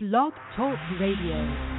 Blog Talk Radio.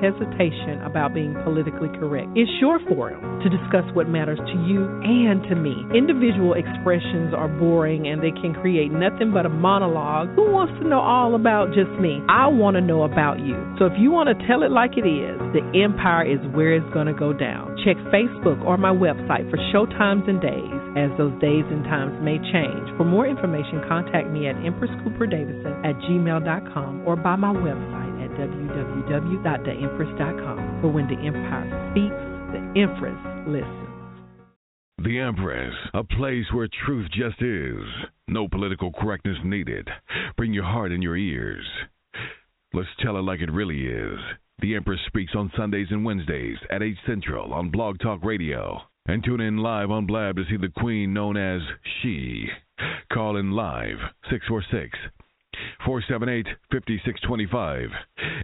Hesitation about being politically correct. It's your forum to discuss what matters to you and to me. Individual expressions are boring and they can create nothing but a monologue. Who wants to know all about just me? I want to know about you. So if you want to tell it like it is, the empire is where it's going to go down. Check Facebook or my website for show times and days, as those days and times may change. For more information, contact me at Empress Cooper Davison at gmail.com or by my website at www.theempress.com. For when the Empire speaks, the Empress listens. The Empress, a place where truth just is. No political correctness needed. Bring your heart in your ears. Let's tell it like it really is. The Empress speaks on Sundays and Wednesdays at 8 Central on Blog Talk Radio. And tune in live on Blab to see the Queen known as She. Call in live 646 478 5625.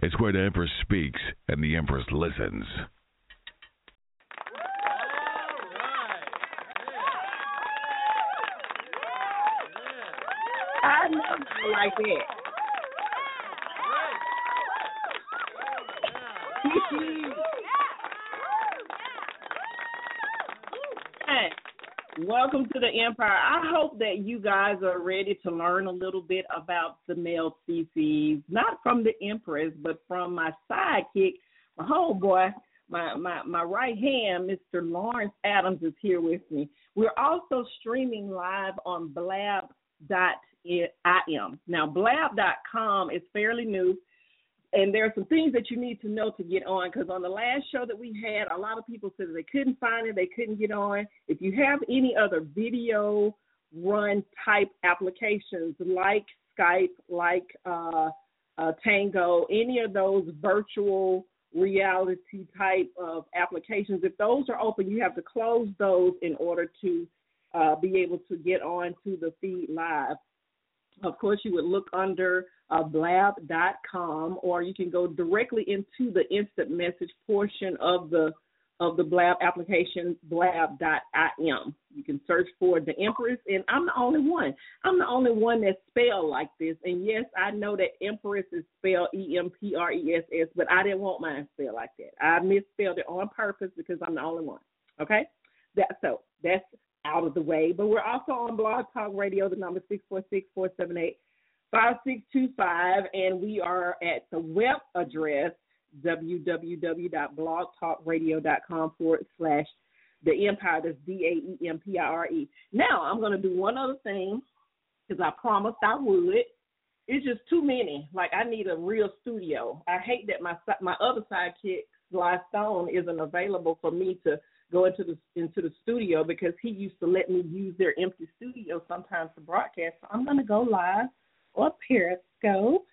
It's where the Empress speaks and the Empress listens. I love like that. Hey, Welcome to the Empire. I hope that you guys are ready to learn a little bit about the male species, not from the Empress, but from my sidekick, my homeboy, my, my, my right hand, Mr. Lawrence Adams, is here with me. We're also streaming live on blab.im. Now, blab.com is fairly new and there are some things that you need to know to get on because on the last show that we had, a lot of people said they couldn't find it, they couldn't get on. If you have any other video run type applications like Skype, like uh, uh, Tango, any of those virtual reality type of applications, if those are open, you have to close those in order to uh, be able to get on to the feed live. Of course, you would look under uh, blab.com, or you can go directly into the instant message portion of the of the Blab application, blab.im. You can search for the Empress, and I'm the only one. I'm the only one that's spelled like this. And yes, I know that Empress is spelled E M P R E S S, but I didn't want mine spelled like that. I misspelled it on purpose because I'm the only one. Okay? That so that's out of the way. But we're also on Blog Talk Radio, the number 646 478 5625, and we are at the web address www.blogtalkradio.com forward slash the empire. That's D A E M P I R E. Now, I'm going to do one other thing because I promised I would. It's just too many. Like, I need a real studio. I hate that my my other sidekick, Sly Stone, isn't available for me to go into the into the studio because he used to let me use their empty studio sometimes to broadcast. So I'm going to go live or Periscope,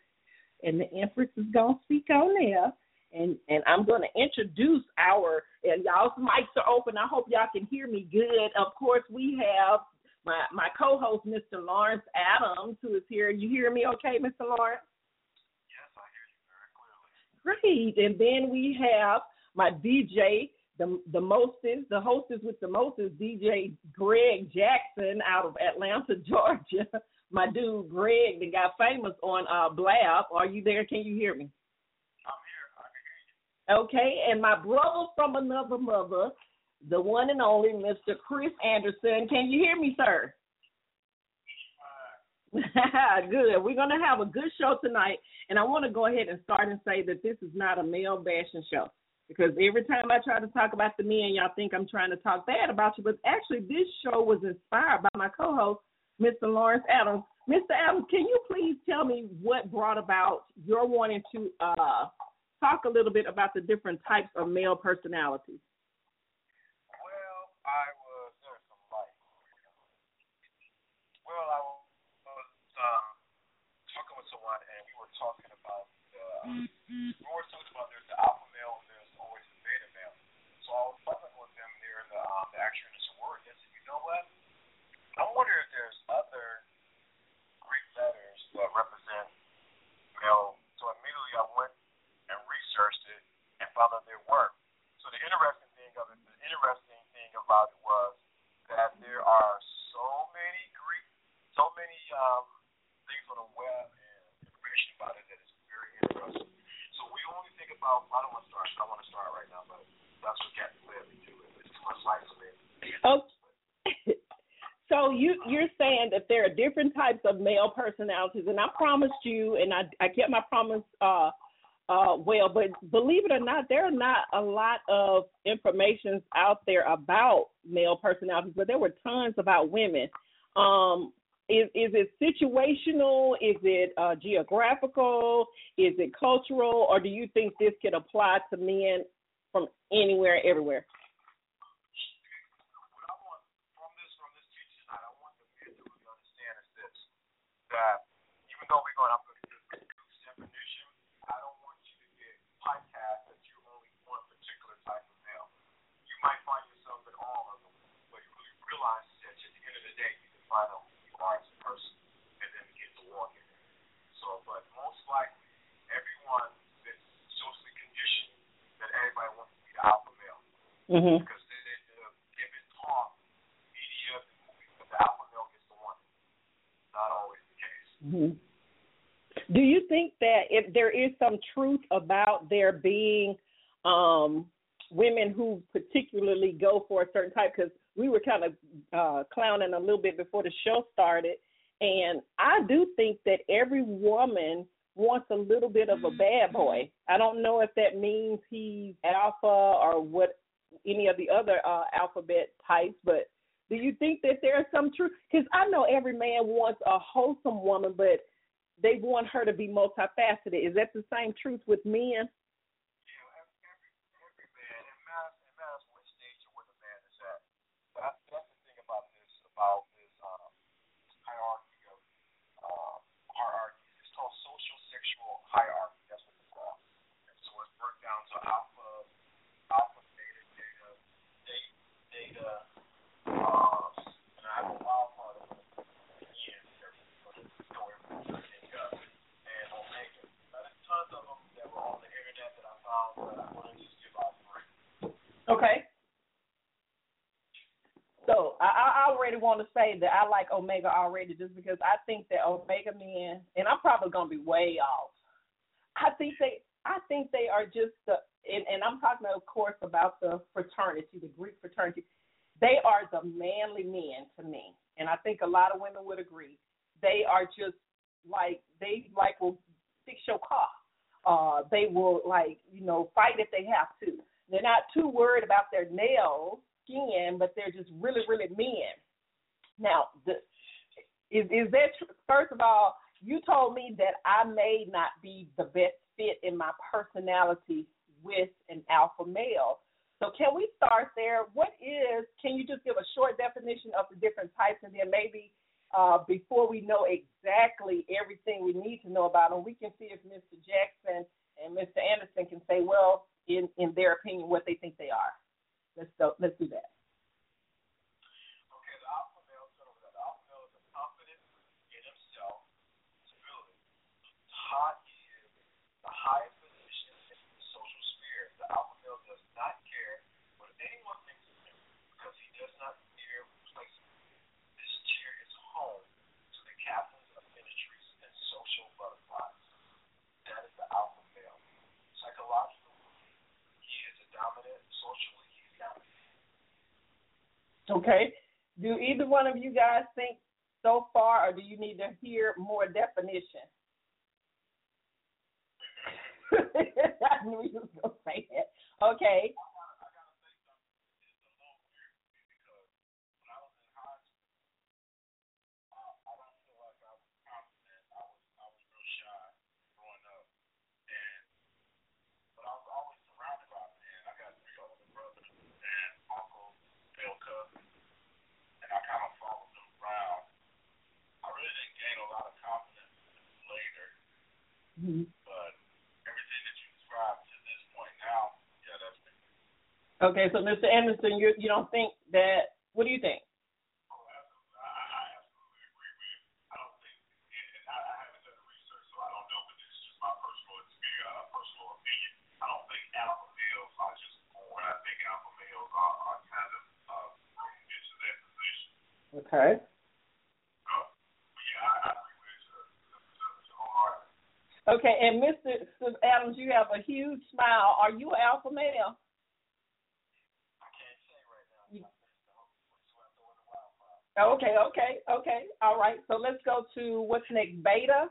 and the Empress is gonna speak on there. And and I'm gonna introduce our and y'all's mics are open. I hope y'all can hear me good. Of course, we have my my co-host, Mr. Lawrence Adams, who is here. You hear me okay, Mr. Lawrence? Yes, I hear you very clearly. Great. And then we have my DJ, the the mostest, the hostess with the mostest, DJ Greg Jackson out of Atlanta, Georgia my dude Greg that got famous on uh Blab. Are you there? Can you hear me? I'm here. I can hear you. Okay, and my brother from another mother, the one and only Mr. Chris Anderson. Can you hear me, sir? good. We're gonna have a good show tonight, and I want to go ahead and start and say that this is not a male bashing show. Because every time I try to talk about the men, y'all think I'm trying to talk bad about you. But actually, this show was inspired by my co-host, Mr. Lawrence Adams. Mr. Adams, can you please tell me what brought about your wanting to uh, talk a little bit about the different types of male personalities? Well, I was there some light. Well, I was um, talking with someone, and we were talking about uh, we were talking about there's the alpha male and there's always the beta male. So I was talking with them there, the um, the action is a word. Yes, you know what? I wonder if there's other Greek letters that represent male. So immediately I went and researched it and found that there weren't. So the interesting thing of it, the interesting thing about it was that there are so many Greek, so many um, things on the web and information about it that is very interesting. So we only think about. I don't want to start. I want to start right now, but that's what Captain led me to. It's too much light for me. Okay. So you you're saying that there are different types of male personalities, and I promised you, and I I kept my promise uh uh well, but believe it or not, there are not a lot of information out there about male personalities, but there were tons about women. Um, is is it situational? Is it uh, geographical? Is it cultural? Or do you think this could apply to men from anywhere, everywhere? uh, even though we're going, I'm going to produce definition. I don't want you to get podcast that you only one particular type of male. You might find yourself in all of them, but you really realize that at the end of the day, you can find out who you are as a person, and then begin to walk in it. So, but most likely, everyone is socially conditioned that everybody wants to be the alpha male. Mm-hmm. Because Mhm. Do you think that if there is some truth about there being um, women who particularly go for a certain type? Because we were kind of uh, clowning a little bit before the show started, and I do think that every woman wants a little bit of a bad boy. I don't know if that means he's alpha or what any of the other uh, alphabet types, but do you think that there's some truth? Because I know every man wants a wholesome woman, but they want her to be multifaceted. Is that the same truth with men? You know, every, every, every man, it matters, it matters what stage or where the man is at. But I, that's the thing about this, about this um, hierarchy of uh, hierarchy. It's called social sexual hierarchy. That's what it's called. And so it's broken down to alpha, alpha, beta, data, data, data, uh, and I have a wild part of it. Again, everybody, you know, everything up. And omega. Now, there's tons of them that were on the internet that I found, but I want to just give out three. Okay. So I, I already want to say that I like Omega already, just because I think that Omega men, and I'm probably gonna be way off. I think they, I think they are just the, and, and I'm talking, of course, about the fraternity, the Greek fraternity. They are the manly men to me, and I think a lot of women would agree. They are just like they like will fix your car. Uh, they will like you know fight if they have to. They're not too worried about their nails, skin, but they're just really, really men. Now, the, is is that tr- first of all? You told me that I may not be the best fit in my personality with an alpha male. So can we start there? What is? Can you just give a short definition of the different types, and then maybe uh, before we know exactly everything we need to know about them, we can see if Mr. Jackson and Mr. Anderson can say, well, in in their opinion, what they think they are. Let's go, let's do that. Okay, the alpha male, so the alpha male is a confident in himself, stability. Hot is the highest position in the social sphere. The alpha male does not care what anyone thinks of him because he does not fear replacement. This chair is home to the captains of ministries and social butterflies. That is the alpha male. Psychologically, he is a dominant. Socially, he's dominant. Okay. Do either one of you guys think so far, or do you need to hear more definition? I knew you was gonna say that. Okay. Mhm. But everything that you described to this point now, yeah, that's me. Okay, so Mr. Anderson, you you don't think that? What do you think? Absolutely I I absolutely agree with. I don't think and and I I haven't done the research so I don't know, but it's just my personal it's personal opinion. I don't think alpha males are just more than I think alpha males are kind of bring into that position. Okay. Okay, and Mr. Adams, you have a huge smile. Are you alpha male? Okay, okay, okay. All right. So let's go to what's next? Beta.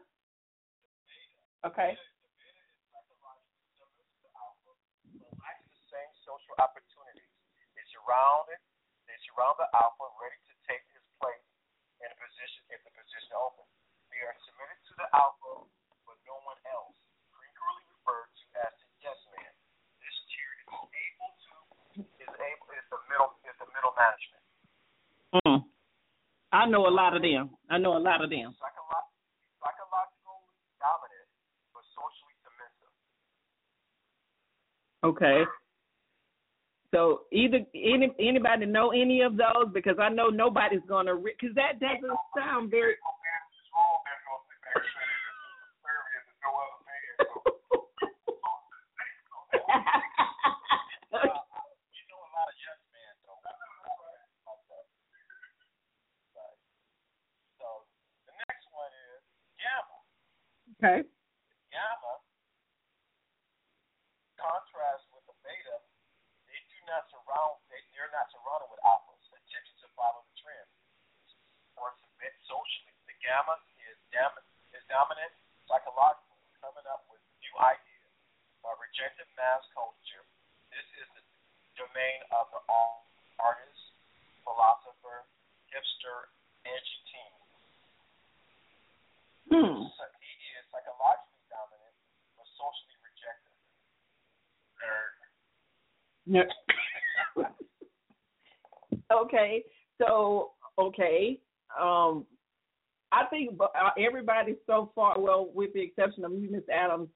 Okay. opportunities. The alpha, ready to take his place in a position if the position opens. Are submitted to the alpha, but no one else. Frequently referred to as the yes man. This tier is able to is able is the middle is the middle management. Mm. I know a lot of them. I know a lot of them. Psycholo- psychologically dominant, but socially submissive. Okay. So either any anybody know any of those because I know nobody's gonna because that doesn't sound very. Okay. Gamma contrasts with the beta. They do not surround. They, they're not surrounded with alphas. Attention to follow the trend or submit socially. The gamma is dominant. Is dominant psychologically. coming up with new ideas, or rejected mass culture. This is the domain of Nerd. okay, so okay, um, I think uh, everybody so far, well, with the exception of you, Miss Adams,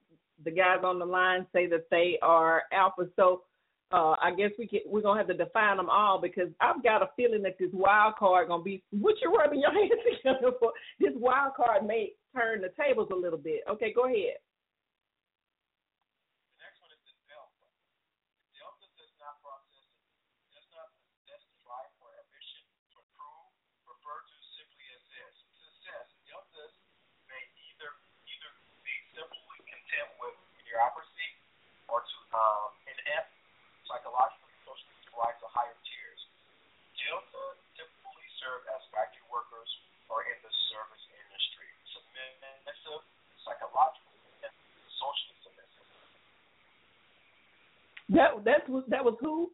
the guys on the line say that they are alpha. So uh, I guess we can, we're gonna have to define them all because I've got a feeling that this wild card gonna be what you're rubbing your hands together for. This wild card may turn the tables a little bit. Okay, go ahead. The next one is the delta. The delta does not process, does not possess the drive or ambition to improve, refer to simply as this. Success. Deltas may either either be simply content with mediocrity or to um, inept, psychologically, socially to rise to higher tiers. Delta typically serve as factory workers or in the service industry. Submissive, psychologically, and socially submissive. That that was that was who?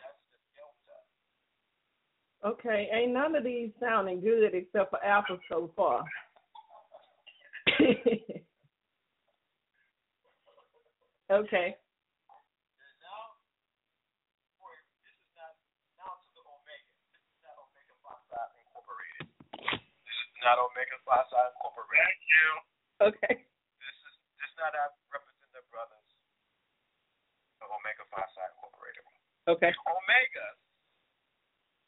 That's the delta. Okay, ain't none of these sounding good except for Alpha so far. okay. And now, for this is not now to the Omega. This is not Omega Phi Incorporated. This is not Omega Phi Incorporated. Thank you. Okay. This is this not our representative brothers of Omega Phi Incorporated. Okay. Omega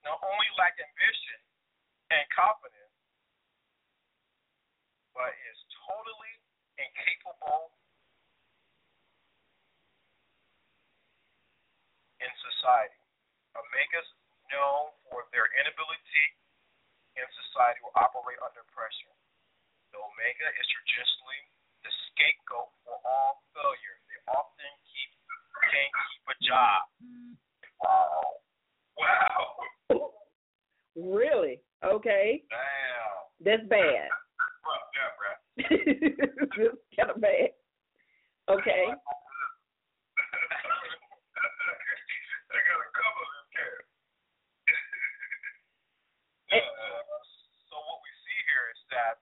not only lack ambition and confidence, but is totally incapable in society. Omegas known for their inability in society to operate under pressure. The Omega is traditionally the scapegoat for all failure. They often can't keep a job. Wow. Really? Okay. Damn. That's bad. Yeah, bruh. That's kind of bad. Okay. I got a couple of them. Uh, so what we see here is that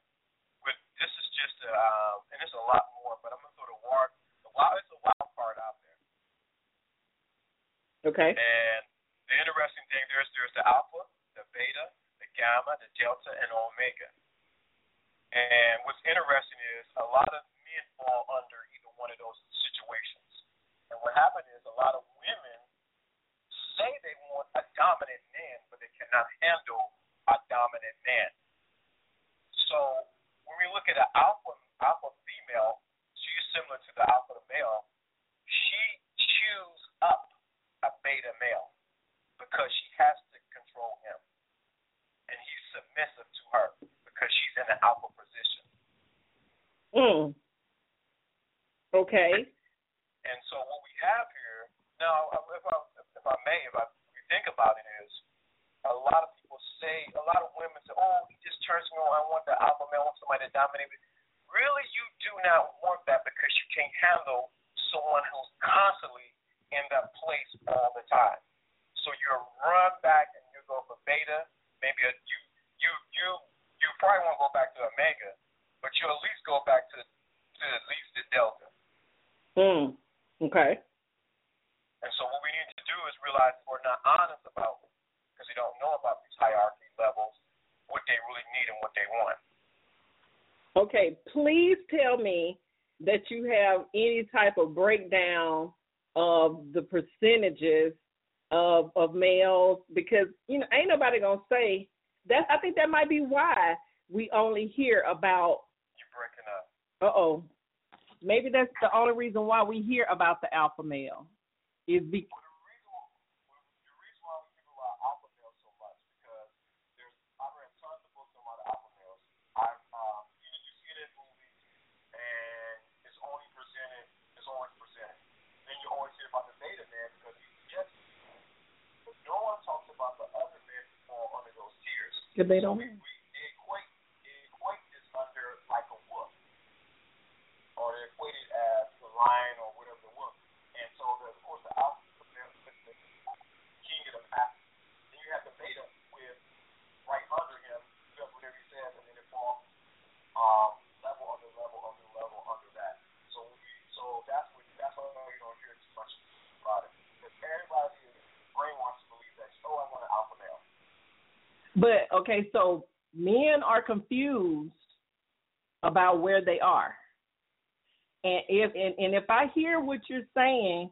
with this is just a, um, and there's a lot more, but I'm gonna throw the wild, the wild, it's a wild card out there. Okay. And the interesting thing there's there's the alpha, the beta, the gamma, the delta, and omega. And what's interesting is a lot of men fall under either one of those situations. And what happened is a lot of women say they want a dominant man, but they cannot handle a dominant man. So when we look at an alpha alpha female, she's similar to the alpha male. She chews up beta male because she has to control him, and he's submissive to her because she's in an alpha position. Mm. Okay. And so what we have here now, if I if I may, if I if you think about it, is a lot of people say, a lot of women say, oh, he just turns me on. I want the alpha male, I want somebody to dominate me. Really, you do not want that because you can't handle someone who's constantly in that place all the time. So you run back and you go for beta. Maybe a, you you you you probably won't go back to omega, but you at least go back to to at least the delta. Mm. Okay. And so what we need to do is realize we're not honest about it because we don't know about these hierarchy levels, what they really need and what they want. Okay. Please tell me that you have any type of breakdown of the percentages of of males because you know ain't nobody gonna say that. I think that might be why we only hear about. You're breaking up. Uh oh. Maybe that's the only reason why we hear about the alpha male is because. Well, the reason, the reason why we hear about alpha males so much because there's I read tons of books about alpha males. I um you, you see it in movies and it's only presented it's always presented. Because they don't. We, we they equate they equate this under like a wolf, or they equate it as the lion or whatever the wolf. And so the, of course the alpha male is the king of the pack. Then you have the beta with right under him, you have whatever he says, and then you have the beta with right under him, you whatever he says, and then it falls um, level under level under level under that. So we, so that's what that's why you don't hear too much about it. Because everybody is brainwashed to believe that oh I want an alpha male. But okay, so men are confused about where they are. And if and, and if I hear what you're saying,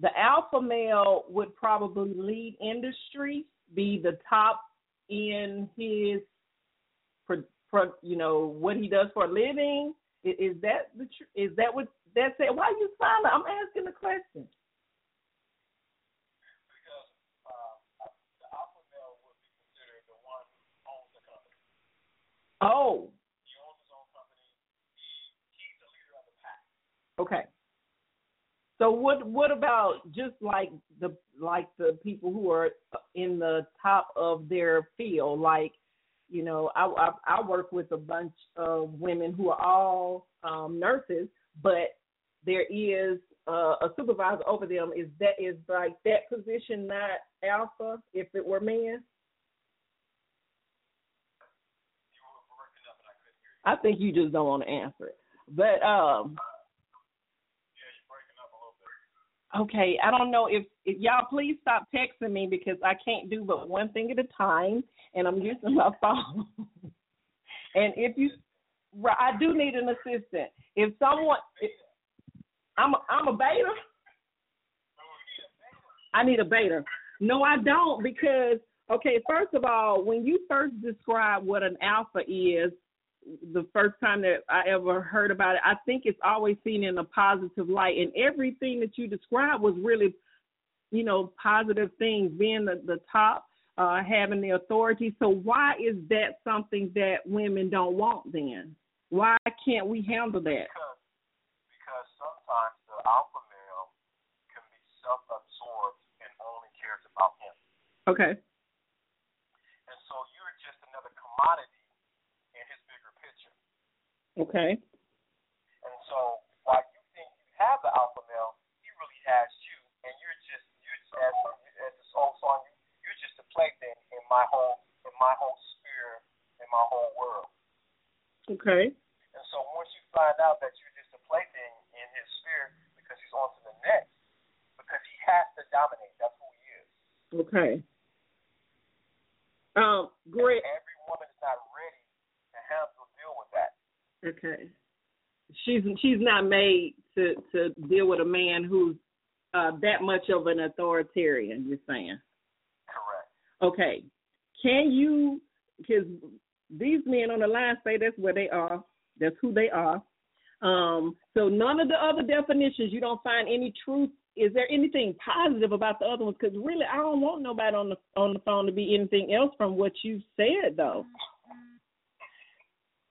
the alpha male would probably lead industry, be the top in his pro, pro, you know what he does for a living. Is, is that the tr- is that what that's it? Why are you silent? I'm asking a question. because uh, the alpha male would be considered the one who owns the company. Oh, He owns his own company. He he's the leader of the pack. Okay. So what what about just like the like the people who are in the top of their field? Like, you know, I I, I work with a bunch of women who are all um, nurses, but there is uh, a supervisor over them. Is that is like that position not alpha if it were men? You were breaking up and I think you just don't want to answer it. But um. Okay, I don't know if, if y'all please stop texting me because I can't do but one thing at a time, and I'm using my phone. and if you, I do need an assistant. If someone, if, I'm a, I'm a beta. I need a beta. No, I don't because okay, first of all, when you first describe what an alpha is, the first time that I ever heard about it, I think it's always seen in a positive light, and everything that you described was really, you know, positive things, being the, the top, uh, having the authority. So why is that something that women don't want then? Why can't we handle that? Because because sometimes the alpha male can be self-absorbed and only cares about him, Okay. and so you're just another commodity in his bigger picture. Okay. And so while you think you have the alpha male, he really has you, and you're just you're just, as as this old song, you're just a plaything in my whole in my whole sphere in my whole world. Okay. And so once you find out that you're just a plaything in his sphere because he's on to the next, because he has to dominate. That's who he is. Okay. Um, great. Every woman is not ready to handle deal with that. Okay. She's she's not made to to deal with a man who's uh that much of an authoritarian. You're saying. Correct. Okay. Can you? Because these men on the line say that's where they are. That's who they are. Um, so none of the other definitions you don't find any truth. Is there anything positive about the other ones? Because really, I don't want nobody on the on the phone to be anything else from what you said, though.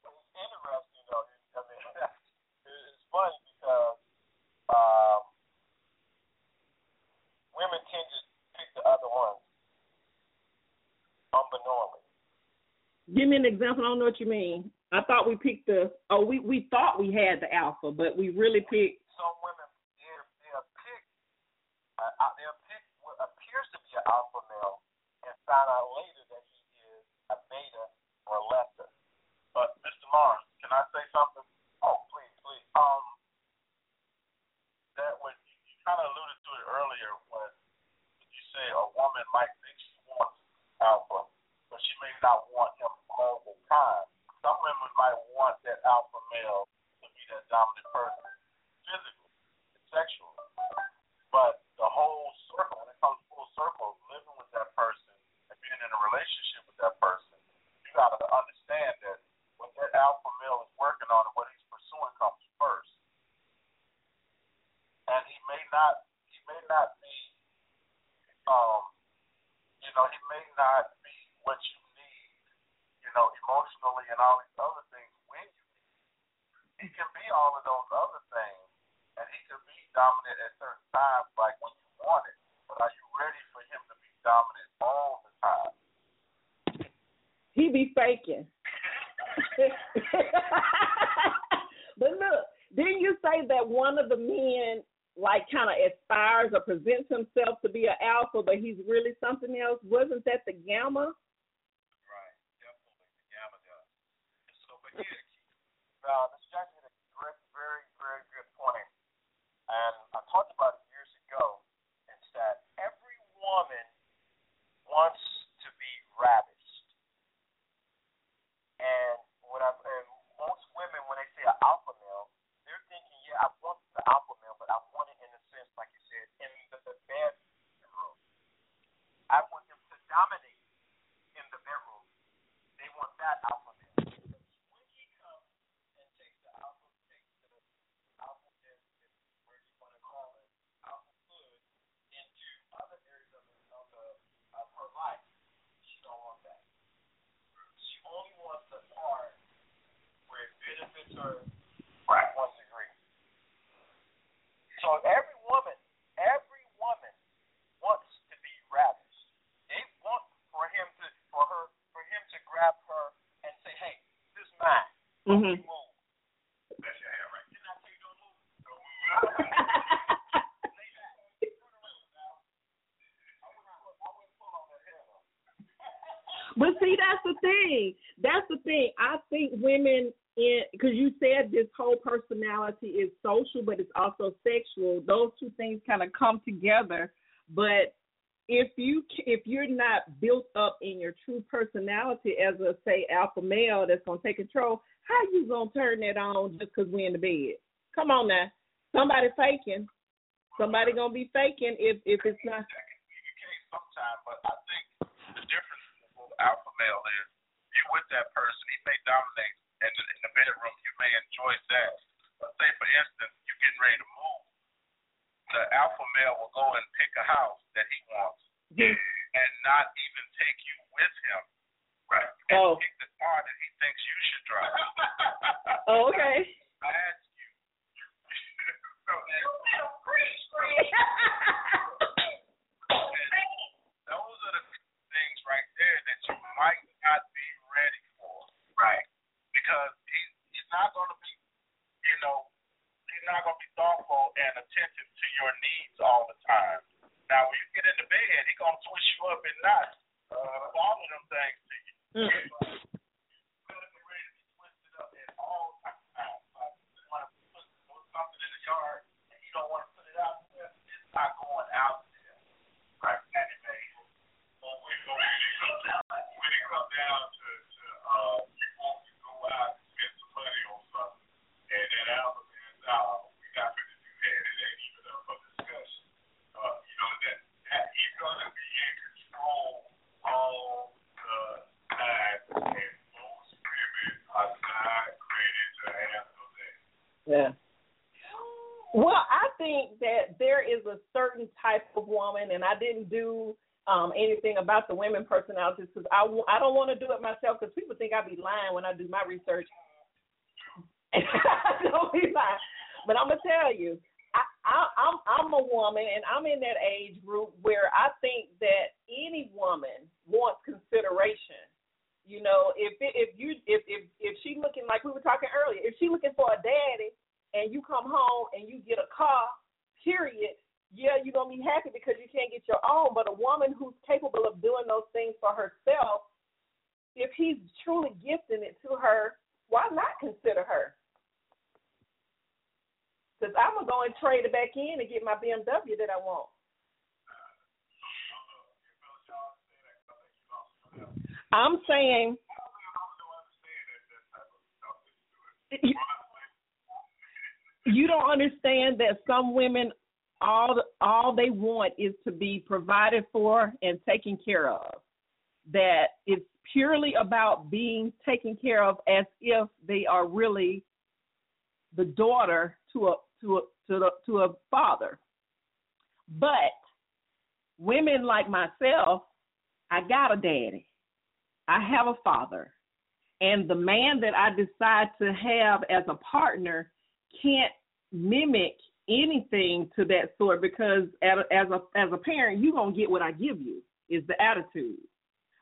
It's interesting though. I mean, it's funny because um, women tend to pick the other ones unbeknowingly. Give me an example. I don't know what you mean. I thought we picked the. Oh, we we thought we had the alpha, but we really picked. Some women they'll, they'll pick uh, uh, they'll pick what appears to be an alpha male and find out later that he is a beta or lesser. But Mr. Lawrence, can I say something? Oh, please, please. Um, that when you, you kind of alluded to it earlier when you say a woman might think she wants alpha, but she may not want him all the time. Some women might want that alpha to be that dominant person physically, sexually. But the whole circle, when it comes full circle, living with that person and being in a relationship with that person, you got to understand that what that alpha male is working on and what he's pursuing comes first. And he may not, he may not be, um, you know, he may not be what you need, you know, emotionally and all these other things when you need. He can be all of those other things, and he can be dominant at certain times, like when you want it. Be faking. but look, didn't you say that one of the men like kind of aspires or presents himself to be an alpha, but he's really something else? Wasn't that the gamma? Right, definitely. The gamma does. So, but yeah, uh, Mr. Jackson had a great, very, very good point. And I talked about it years ago. It's that every woman wants to be ravished. And when I, and most women, when they say an alpha male, they're thinking, yeah, I want the alpha male, but I want it in a sense, like you said, in the, the bedroom. I want him to dominate in the bedroom. They want that alpha male. When he comes and takes the alpha, takes the alpha, is, is where you want to call it, alphahood, into other areas of, the, of, the, of her life, she don't want that. She only wants the part where it benefits her right. one degree. So every woman, every woman wants to be ravished. They want for him to, for her, for him to grab her and say, "Hey, this is mine. Don't Mhm. you move." That's your hair, right? Didn't I tell you don't move? Don't move. Lay back. Turn around now. I wouldn't put, I wouldn't pull on that hair though. But see, that's the thing. That's the thing. I think women in because you said this whole personality is social, but it's also sexual. Those two things kind of come together. But if you if you're not built up in your true personality as a say alpha male that's gonna take control, how you gonna turn that on just because we're in the bed? Come on now, somebody faking. Somebody gonna be faking if if it's not. Sometimes, but I think the difference with alpha male is you with that person, he may dominate in the, in the bedroom, you may enjoy that. But say for instance, you're getting ready to move, the alpha male will go and pick a house that he wants and not even take you with him. Right. And Oh. pick the car that he thinks you should drive. Oh, okay. I ask you. so And those are the things right there that you might not be ready for. Right. Because he, he's not going to be, you know, he's not going to be thoughtful and attentive to your needs all the time. Now, when you get in the bed, he's going to twist you up in knots, uh, all of them things to you. Mm. You better be ready to be twisted up at all times. Like, you want to put something in the yard and you don't want to put it out there, it's not going out there. Right. And it may, well, when, when it comes down, when it comes down to, to uh, you want to go out and spend some money on something, and that album is out, we not going to do that. It ain't even up for discussion. Uh, you know, that, that you're going to be in control all the time, and most women are not ready to handle that. Yeah. Well, I think that there is a certain type of woman, and I didn't do um, anything about the women personalities because I, w- I don't want to do it myself because people think I be lying when I do my research. I don't be lying, but I'm gonna tell you, I, I, I'm I'm a woman, and I'm in that age group where I think that any woman wants consideration. You know, if if you if if if she looking like we were talking earlier, if she looking for a daddy, and you come home and you get a car, period, yeah, you're gonna be happy because you can't get your own. But a woman who's capable of doing those things for herself, if he's truly gifting it to her, why not consider her? Because I'm gonna go and trade it back in and get my BMW that I want. I'm saying you don't understand that some women all all they want is to be provided for and taken care of. That it's purely about being taken care of as if they are really the daughter to a to a to the, to a father. But women like myself, I got a daddy. I have a father. And the man that I decide to have as a partner can't mimic anything to that sort because as a as a parent you're gonna get what I give you is the attitude.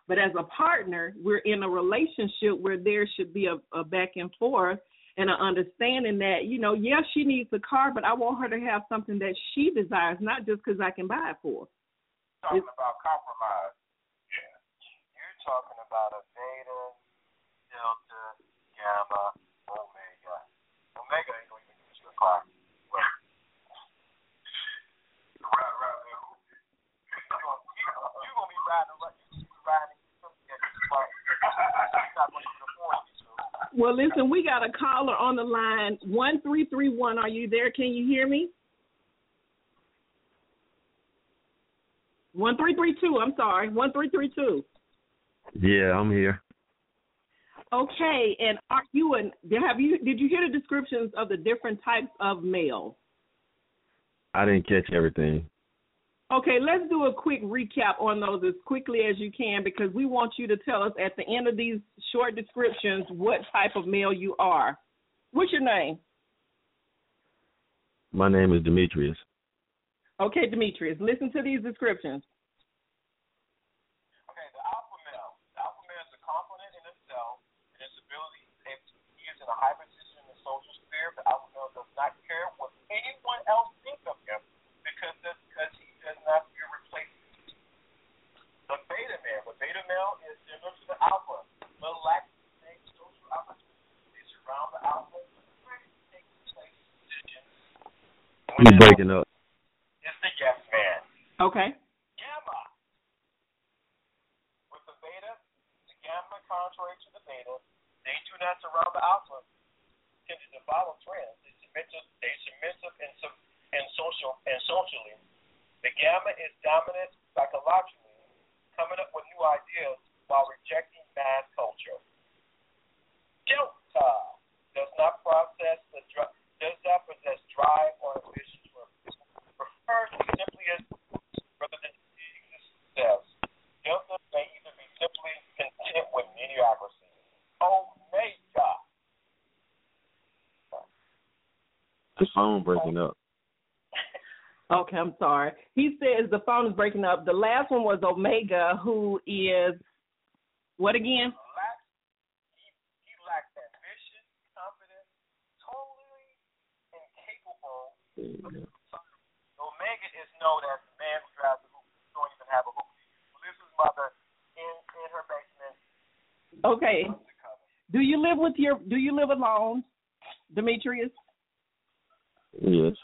But as a partner, we're in a relationship where there should be a, a back and forth and an understanding that, you know, yes, she needs a car, but I want her to have something that she desires, not just because I can buy it for her. Talking it's, about compromise. Yeah. You're talking about a beta, delta, gamma, omega. Omega ain't going to even get you a car. Well, listen, we got a caller on the line. One three three one. Are you there? Can you hear me? One three three two. I'm sorry. One three three two. Yeah, I'm here. Okay, and are you and have you did you hear the descriptions of the different types of male? I didn't catch everything. Okay, let's do a quick recap on those as quickly as you can because we want you to tell us at the end of these short descriptions what type of male you are. What's your name? My name is Demetrius. Okay, Demetrius, listen to these descriptions. Okay, the alpha male. The alpha male is a component in itself and its ability, if he is in a high position in the social sphere, the alpha male does not care what anyone else thinks of him because, because he does not be replaced. The beta male, the beta male is similar to the alpha, but lacks the same social opportunities around the alpha. You're breaking up. It's the yes man. Okay. Gamma. With the beta, the gamma, contrary to the beta, they do not surround the alpha. Tended to follow trends. They submissive, they submissive and, sub, and social and socially the gamma is dominant psychologically, coming up with new ideas while rejecting mass culture. Delta does not process the dr- does not possess drive or ambition for prefers simply as rather than success. Delta may either be simply content with mediocrity. Omega. The phone breaking up. Okay, I'm sorry. He says the phone is breaking up. The last one was Omega, who is what again? He, he lacks ambition, confidence, totally incapable. Omega is known as the man who drives the hoop. Don't even have a hoop. Lives his mother in in her basement. Okay. Do you live with your? Do you live alone, Demetrius? Yes.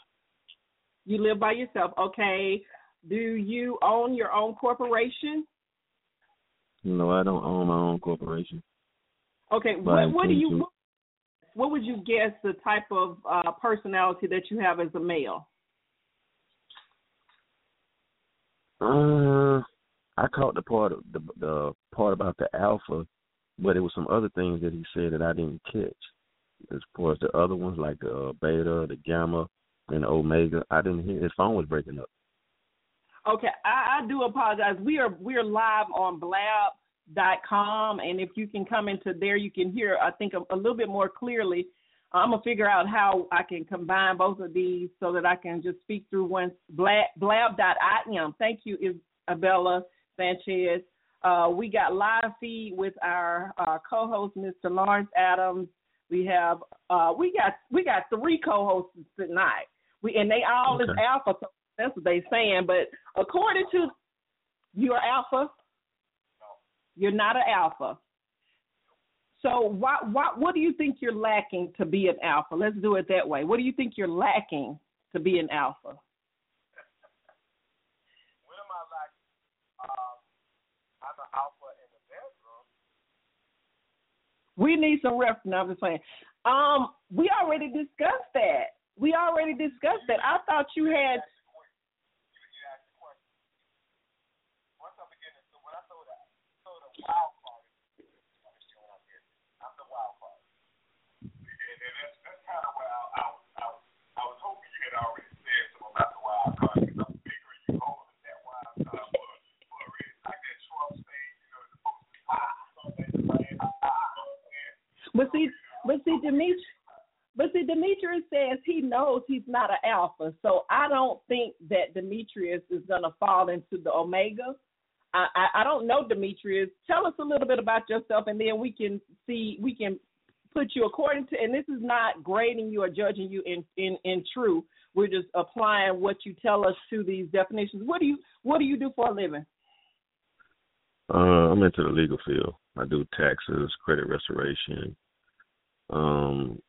You live by yourself. Okay. Do you own your own corporation? No, I don't own my own corporation. Okay. What, what do you? What would you guess the type of uh, personality that you have as a male? Uh, I caught the part of the the part about the alpha, but it was some other things that he said that I didn't catch. As far as the other ones like the uh, beta, the gamma, and Omega. I didn't hear his phone was breaking up. Okay, I, I do apologize. We are we're live on blab.com, and if you can come into there, you can hear I think a, a little bit more clearly. I'm gonna figure out how I can combine both of these so that I can just speak through one blab blab.im. Thank you, Isabella Sanchez. Uh, we got live feed with our uh, co-host, Mr. Lawrence Adams. We have uh, we got we got three co-hosts tonight. We and they all okay. is alpha. So that's what they saying. But according to you're alpha, you're not an alpha. So what what what do you think you're lacking to be an alpha? Let's do it that way. What do you think you're lacking to be an alpha? What am I lacking? Um, I'm an alpha in the bedroom. We need some reference. I'm just saying. Um, we already discussed that. We already discussed that. I thought you had. But see, but see, Demetrius, but see, Demetrius says he knows he's not an alpha, so I don't think that Demetrius is gonna fall into the omega. I, I I don't know Demetrius. Tell us a little bit about yourself, and then we can see we can put you according to. And this is not grading you or judging you in in in true. We're just applying what you tell us to these definitions. What do you What do you do for a living? Uh, I'm into the legal field. I do taxes, credit restoration. Um,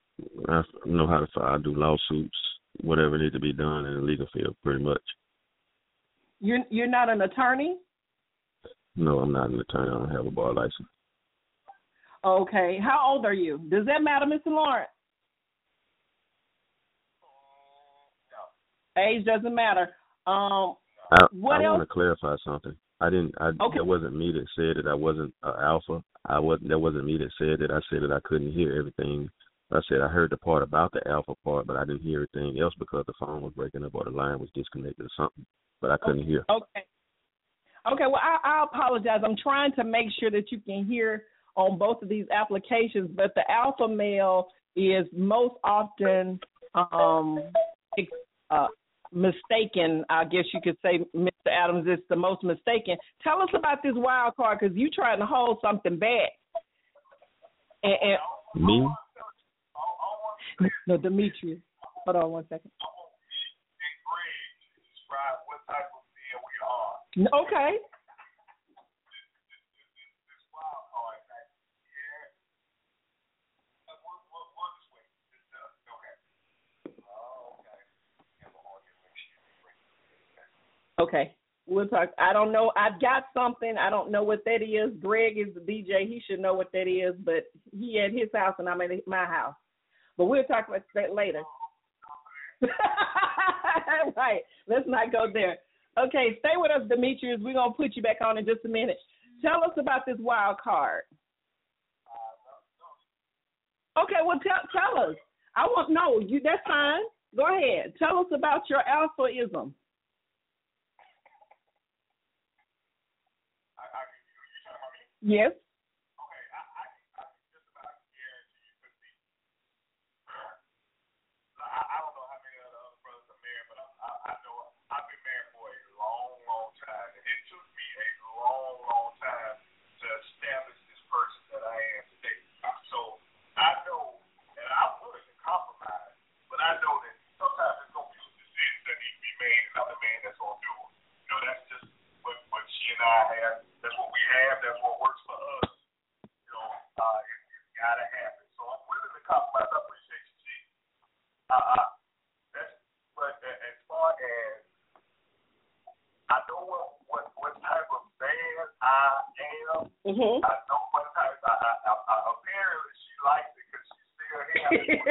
I know how to file. I do lawsuits, whatever needs to be done in the legal field, pretty much. You're You're not an attorney. No, I'm not an attorney. I don't have a bar license. Okay. How old are you? Does that matter, Mr. Lawrence? No. Age doesn't matter. Um, I, I want to clarify something. I didn't. I Okay. that wasn't me that said that I wasn't uh, alpha. I wasn't. That wasn't me that said that. I said that I couldn't hear everything. I said I heard the part about the alpha part, but I didn't hear everything else because the phone was breaking up or the line was disconnected or something. But I couldn't hear. Okay. Okay. Well, I, I apologize. I'm trying to make sure that you can hear on both of these applications, but the alpha male is most often um, uh, mistaken. I guess you could say, Mr. Adams, it's the most mistaken. Tell us about this wild card because you're trying to hold something back. And, and Me? no, Demetrius. Hold on one second. in grade to describe what type of man we are. Okay. This wild card, like, yeah. Uh, We'll, we'll, we'll just wait. This, uh, okay. Oh, okay. Yeah, but on your list, you can bring it. Okay. We'll talk. I don't know. I've got something. I don't know what that is. Greg is the DJ. He should know what that is, but he at his house and I'm at my house. But we'll talk about that later. right. Let's not go there. Okay, stay with us, Demetrius. We're gonna put you back on in just a minute. Tell us about this wild card. Okay, well tell tell us. I want no, you that's fine. Go ahead. Tell us about your alphaism. I, I, you, you talking about me? Yes. Okay, I, I, I can just about guarantee you could be. I, I don't know how many of the other brothers are married, but I, I, I know I've been married for a long, long time. It took me a long, long time to establish this person that I am today. So I know that I'm willing to compromise, but I know that sometimes there's going to be decisions that need to be made, and the man that's going to. You know, that's just what, what she and I have. That's what we have. That's what works for us you know, uh, it, it's gotta happen. So I'm willing to compromise. I appreciate you, G. Uh, uh, that's, but a- as far as I know what what what type of man I am. Mhm. I know what type. I, I, I, I apparently she likes it because she's still here.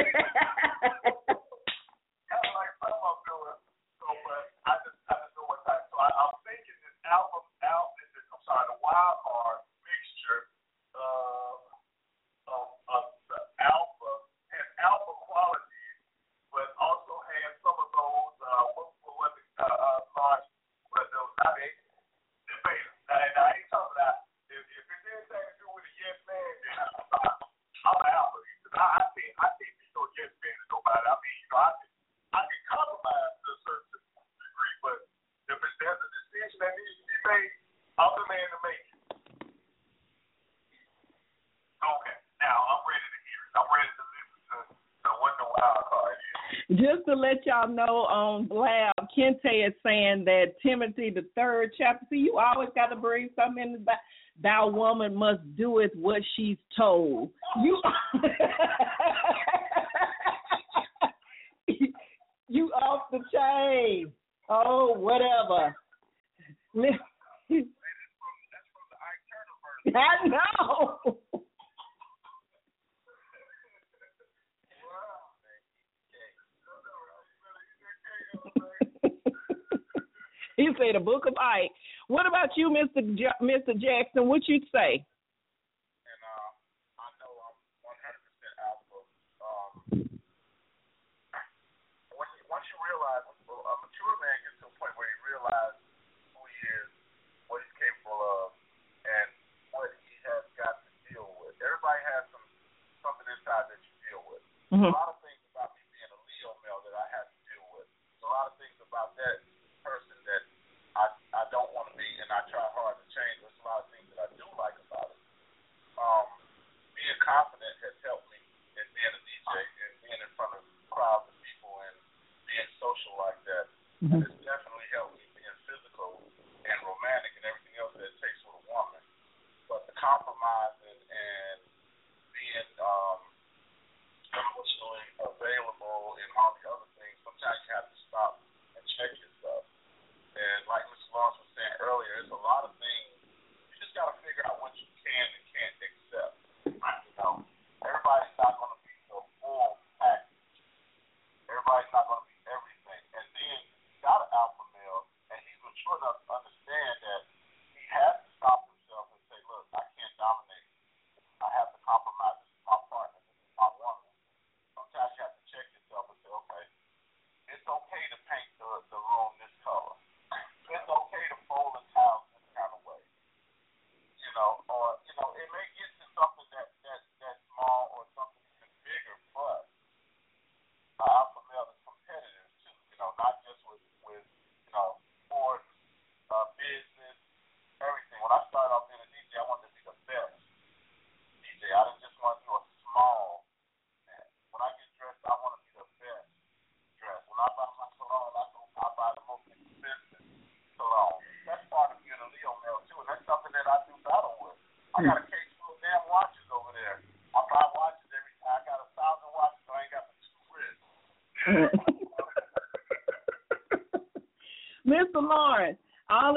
kind of like some I'm doing. So, but I just I just know what type. So I, I'm thinking this album out. This, I'm sorry, the wild card mixture of of, of the alpha has alpha qualities, but also has some of those uh what what was it uh, uh large what those not they the beta. Now, now I ain't talking about if, if it's anything to do with a yes man, then I'm, I'm an alpha. Because I, I can't I can't be no yes man to nobody. I mean, you know, I can I can compromise to a certain degree, but if it's, there's a decision that needs to be made, I'm the man to make it. Okay, now I'm ready to hear it. I'm ready to listen to, to what the wild card is. Just to let y'all know on Blab, Kente is saying that Timothy the third chapter. See, you always got to bring something in the back. Thou woman must do doeth what she's told. You off the chain. Oh, whatever. That's from the Ike Turner version. I know. he said a book of Ike. What about you, Mr. J- Mr. Jackson? What you'd say?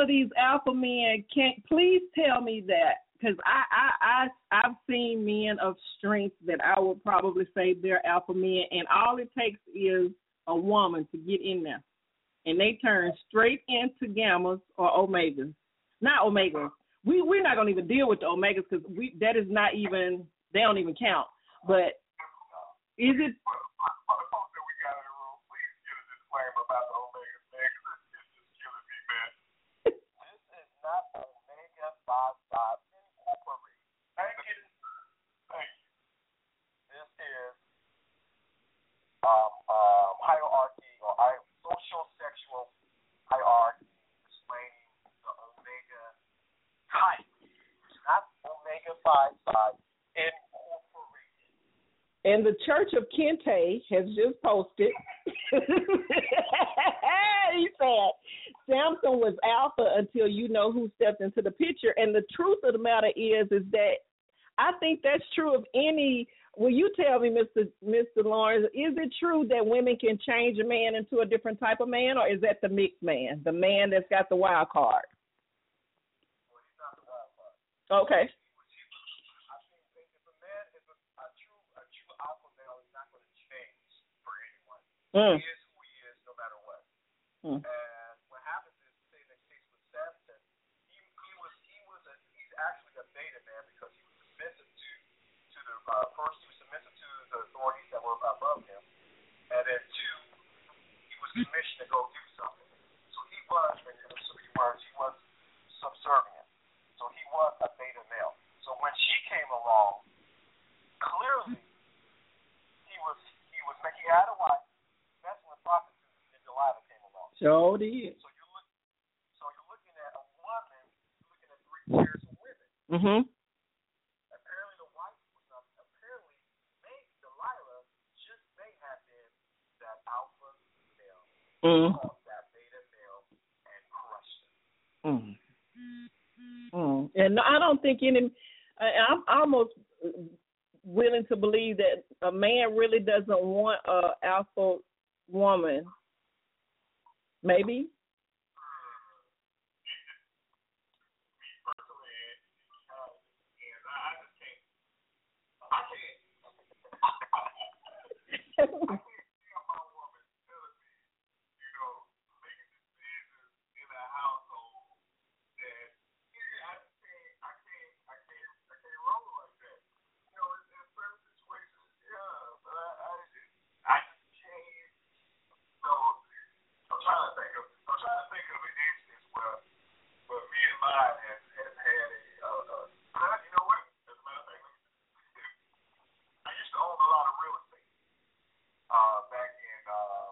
Of these alpha men can't please tell me that because I, I I I've seen men of strength that I would probably say they're alpha men, and all it takes is a woman to get in there, and they turn straight into gammas or omegas, not omegas. We we're not gonna even deal with the omegas because we that is not even they don't even count. But is it? um, um, hierarchy or I, social sexual hierarchy explaining the omega type, not Omega Psi Phi incorporated. And the Church of Kente has just posted. he said Samson was alpha until you know who stepped into the picture. And the truth of the matter is, is that I think that's true of any Will you tell me, Mr. Mr. Lawrence, is it true that women can change a man into a different type of man, or is that the mixed man, the man that's got the wild card? Okay. Mm. He is who he is, no matter what. Mm. And what happens is, say in the case with Samson, he he was he was a he's actually a beta man because he was submissive to to the uh, first he was submissive to the authorities that were above him, and then two he was commissioned to go do something. So he was, in he was he was subservient. So he was a beta male. So when she came along, clearly he was he was making out a wife, messing with prostitutes, and Delilah came along. Sure did. So you're look, so you're looking at a woman, you're looking at three tiers of women. Mhm. Apparently the wife was not. Apparently, may Delilah just may have been that alpha male Mm. of that beta male and crushed it. Mm. Mm. And I don't think any. I'm almost willing to believe that a man really doesn't want a alpha woman. Maybe. I just changed. So I'm trying to think of I'm trying to think of an instance where where me and mine has has had a uh, uh uh, you know what? As a matter of fact, I used to own a lot of real estate. Uh back in uh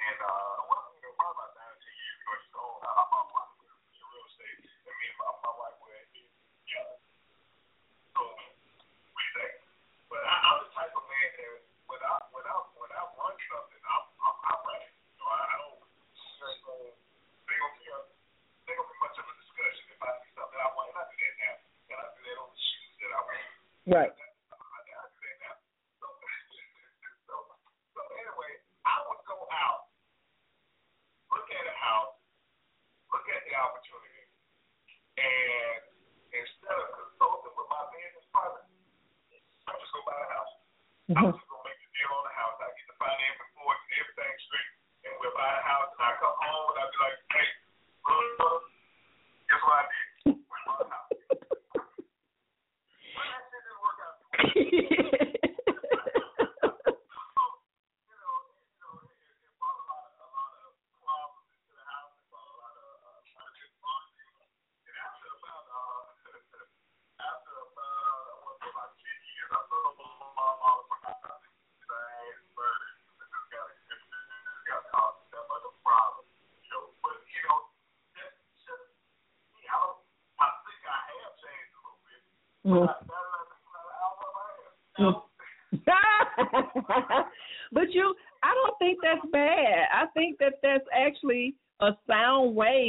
in uh well you know probably about nine ten years ago I used to own I bought one real estate and me and my, my wife were yeah. So we think. But I, I'm the type of man that when I when I when I run something, I'm I'm, I'm ready. So I, I don't. So they gonna be a they gonna be much of a discussion if I see something I want. And I do that now. And I do that on the shoes that I wear. Right.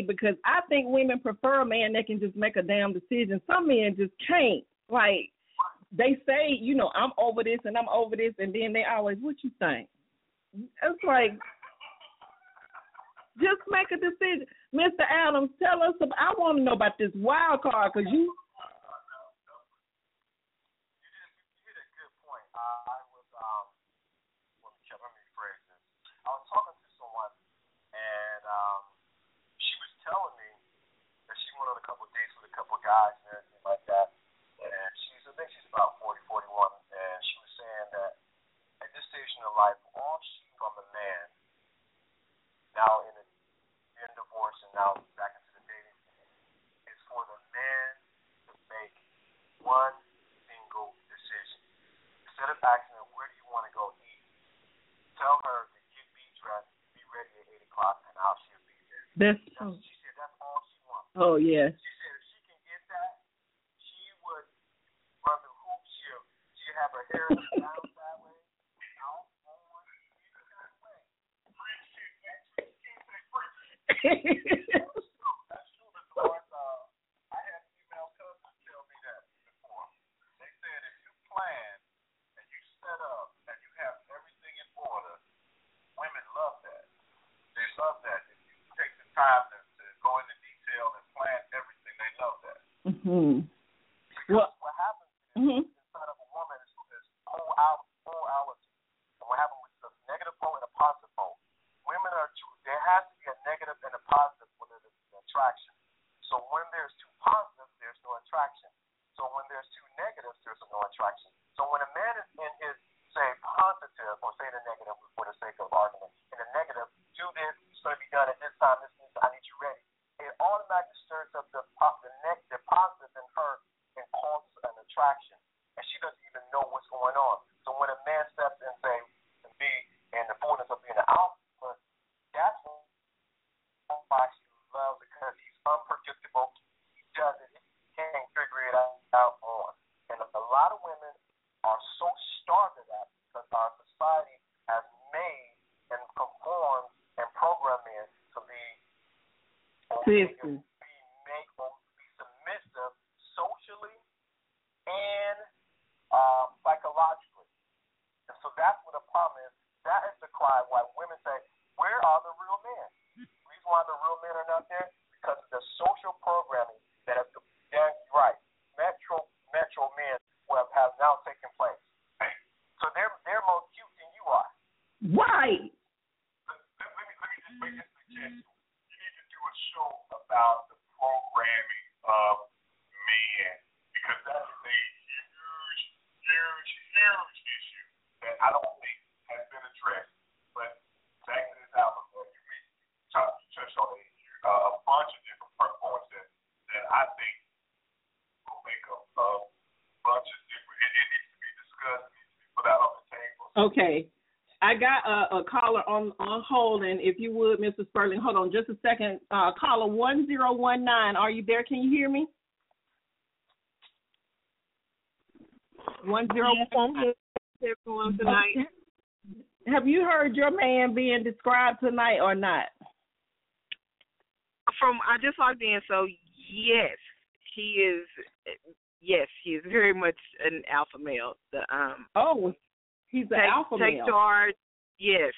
Because I think women prefer a man that can just make a damn decision. Some men just can't. Like they say, you know, I'm over this and I'm over this, and then they always, what you think? It's like, just make a decision. Mr. Adams, tell us. About, I want to know about this wild card because you. You hit a good point. I was let me let this. I was talking to someone and um she was telling me that she went on a couple of dates with a couple of guys and everything like that. And she's I think she's about 40, 41, and she was saying that at this stage in her life, all she from a man now in a in divorce and now back into the dating scene is for the man to make one single decision. Instead of asking her where do you want to go eat, tell her to get be dressed, be ready at eight o'clock, and I'll she'll be there. That's That's, she said that's all she wants. oh yeah. She said if she a, a caller on on hold, and if you would, Mr. Sperling, hold on just a second. Uh, caller one zero one nine, are you there? Can you hear me? One zero one. everyone tonight. Have you heard your man being described tonight or not? From I just logged in, so yes, he is. Yes, he is very much an alpha male. The um Oh, he's an take, alpha take male. charge. Yes,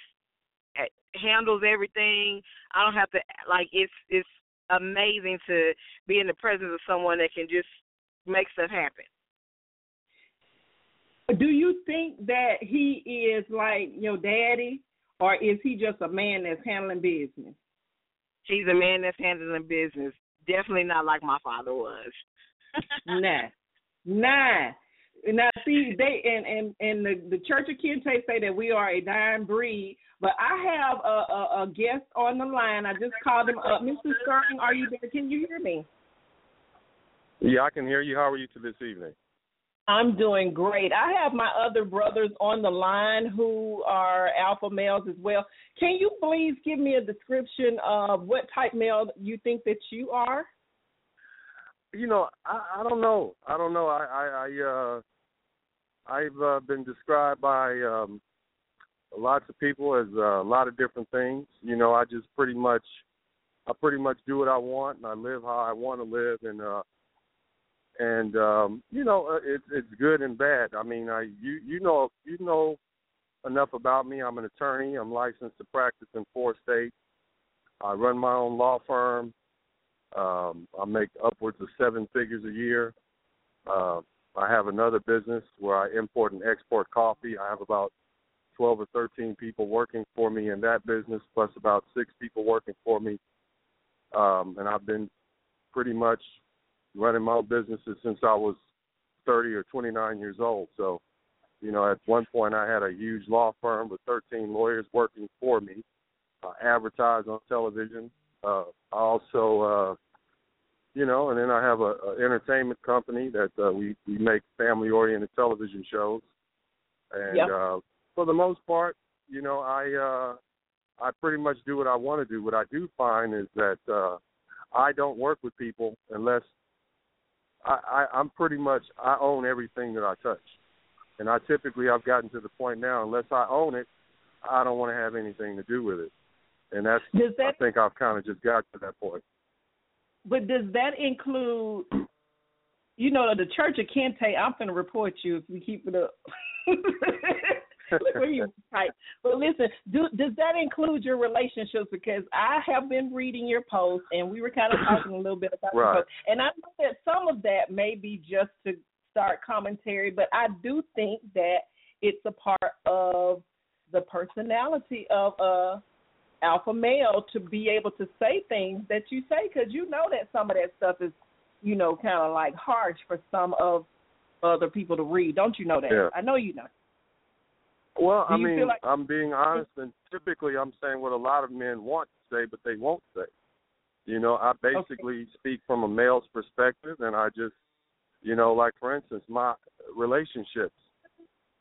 Eh, handles everything. I don't have to like. It's it's amazing to be in the presence of someone that can just make stuff happen. Do you think that he is like your daddy, or is he just a man that's handling business? He's a man that's handling business. Definitely not like my father was. nah, nah. Now, see, they and and and the the Church of Kente say that we are a dying breed. But I have a, a a guest on the line. I just called him up. Mr. Sterling, are you there? Can you hear me? Yeah, I can hear you. How are you to this evening? I'm doing great. I have my other brothers on the line who are alpha males as well. Can you please give me a description of what type male you think that you are? You know, I, I don't know. I don't know. I I, I uh I've uh, been described by um lots of people as uh, a lot of different things. You know, I just pretty much I pretty much do what I want and I live how I want to live and uh and um you know uh, it's it's good and bad. I mean, I you you know you know enough about me. I'm an attorney. I'm licensed to practice in four states. I run my own law firm. Um, I make upwards of seven figures a year. Uh, I have another business where I import and export coffee. I have about 12 or 13 people working for me in that business, plus about six people working for me. Um, and I've been pretty much running my own businesses since I was 30 or 29 years old. So, you know, at one point I had a huge law firm with 13 lawyers working for me. I advertise on television. Uh, I also, uh, you know, and then I have a, a entertainment company that uh, we we make family-oriented television shows. And Yep. uh, for the most part, you know, I uh, I pretty much do what I want to do. What I do find is that uh, I don't work with people unless I, I I'm pretty much I own everything that I touch, and I typically I've gotten to the point now unless I own it, I don't want to have anything to do with it, and that's Does I think I've kind of just got to that point. But does that include you know the Church of Kente, I'm gonna report you if we keep it up. Look where you right. But listen, do, does that include your relationships? Because I have been reading your posts, and we were kind of talking a little bit about Right. posts. And I know that some of that may be just to start commentary, but I do think that it's a part of the personality of a alpha male to be able to say things that you say, because you know that some of that stuff is, you know, kind of like harsh for some of other people to read. Don't you know that? Yeah. I know you know. Well, I mean, like- I'm being honest, and typically I'm saying what a lot of men want to say, but they won't say. You know, I basically speak from a male's perspective, and I just, you know, like for instance, my relationships.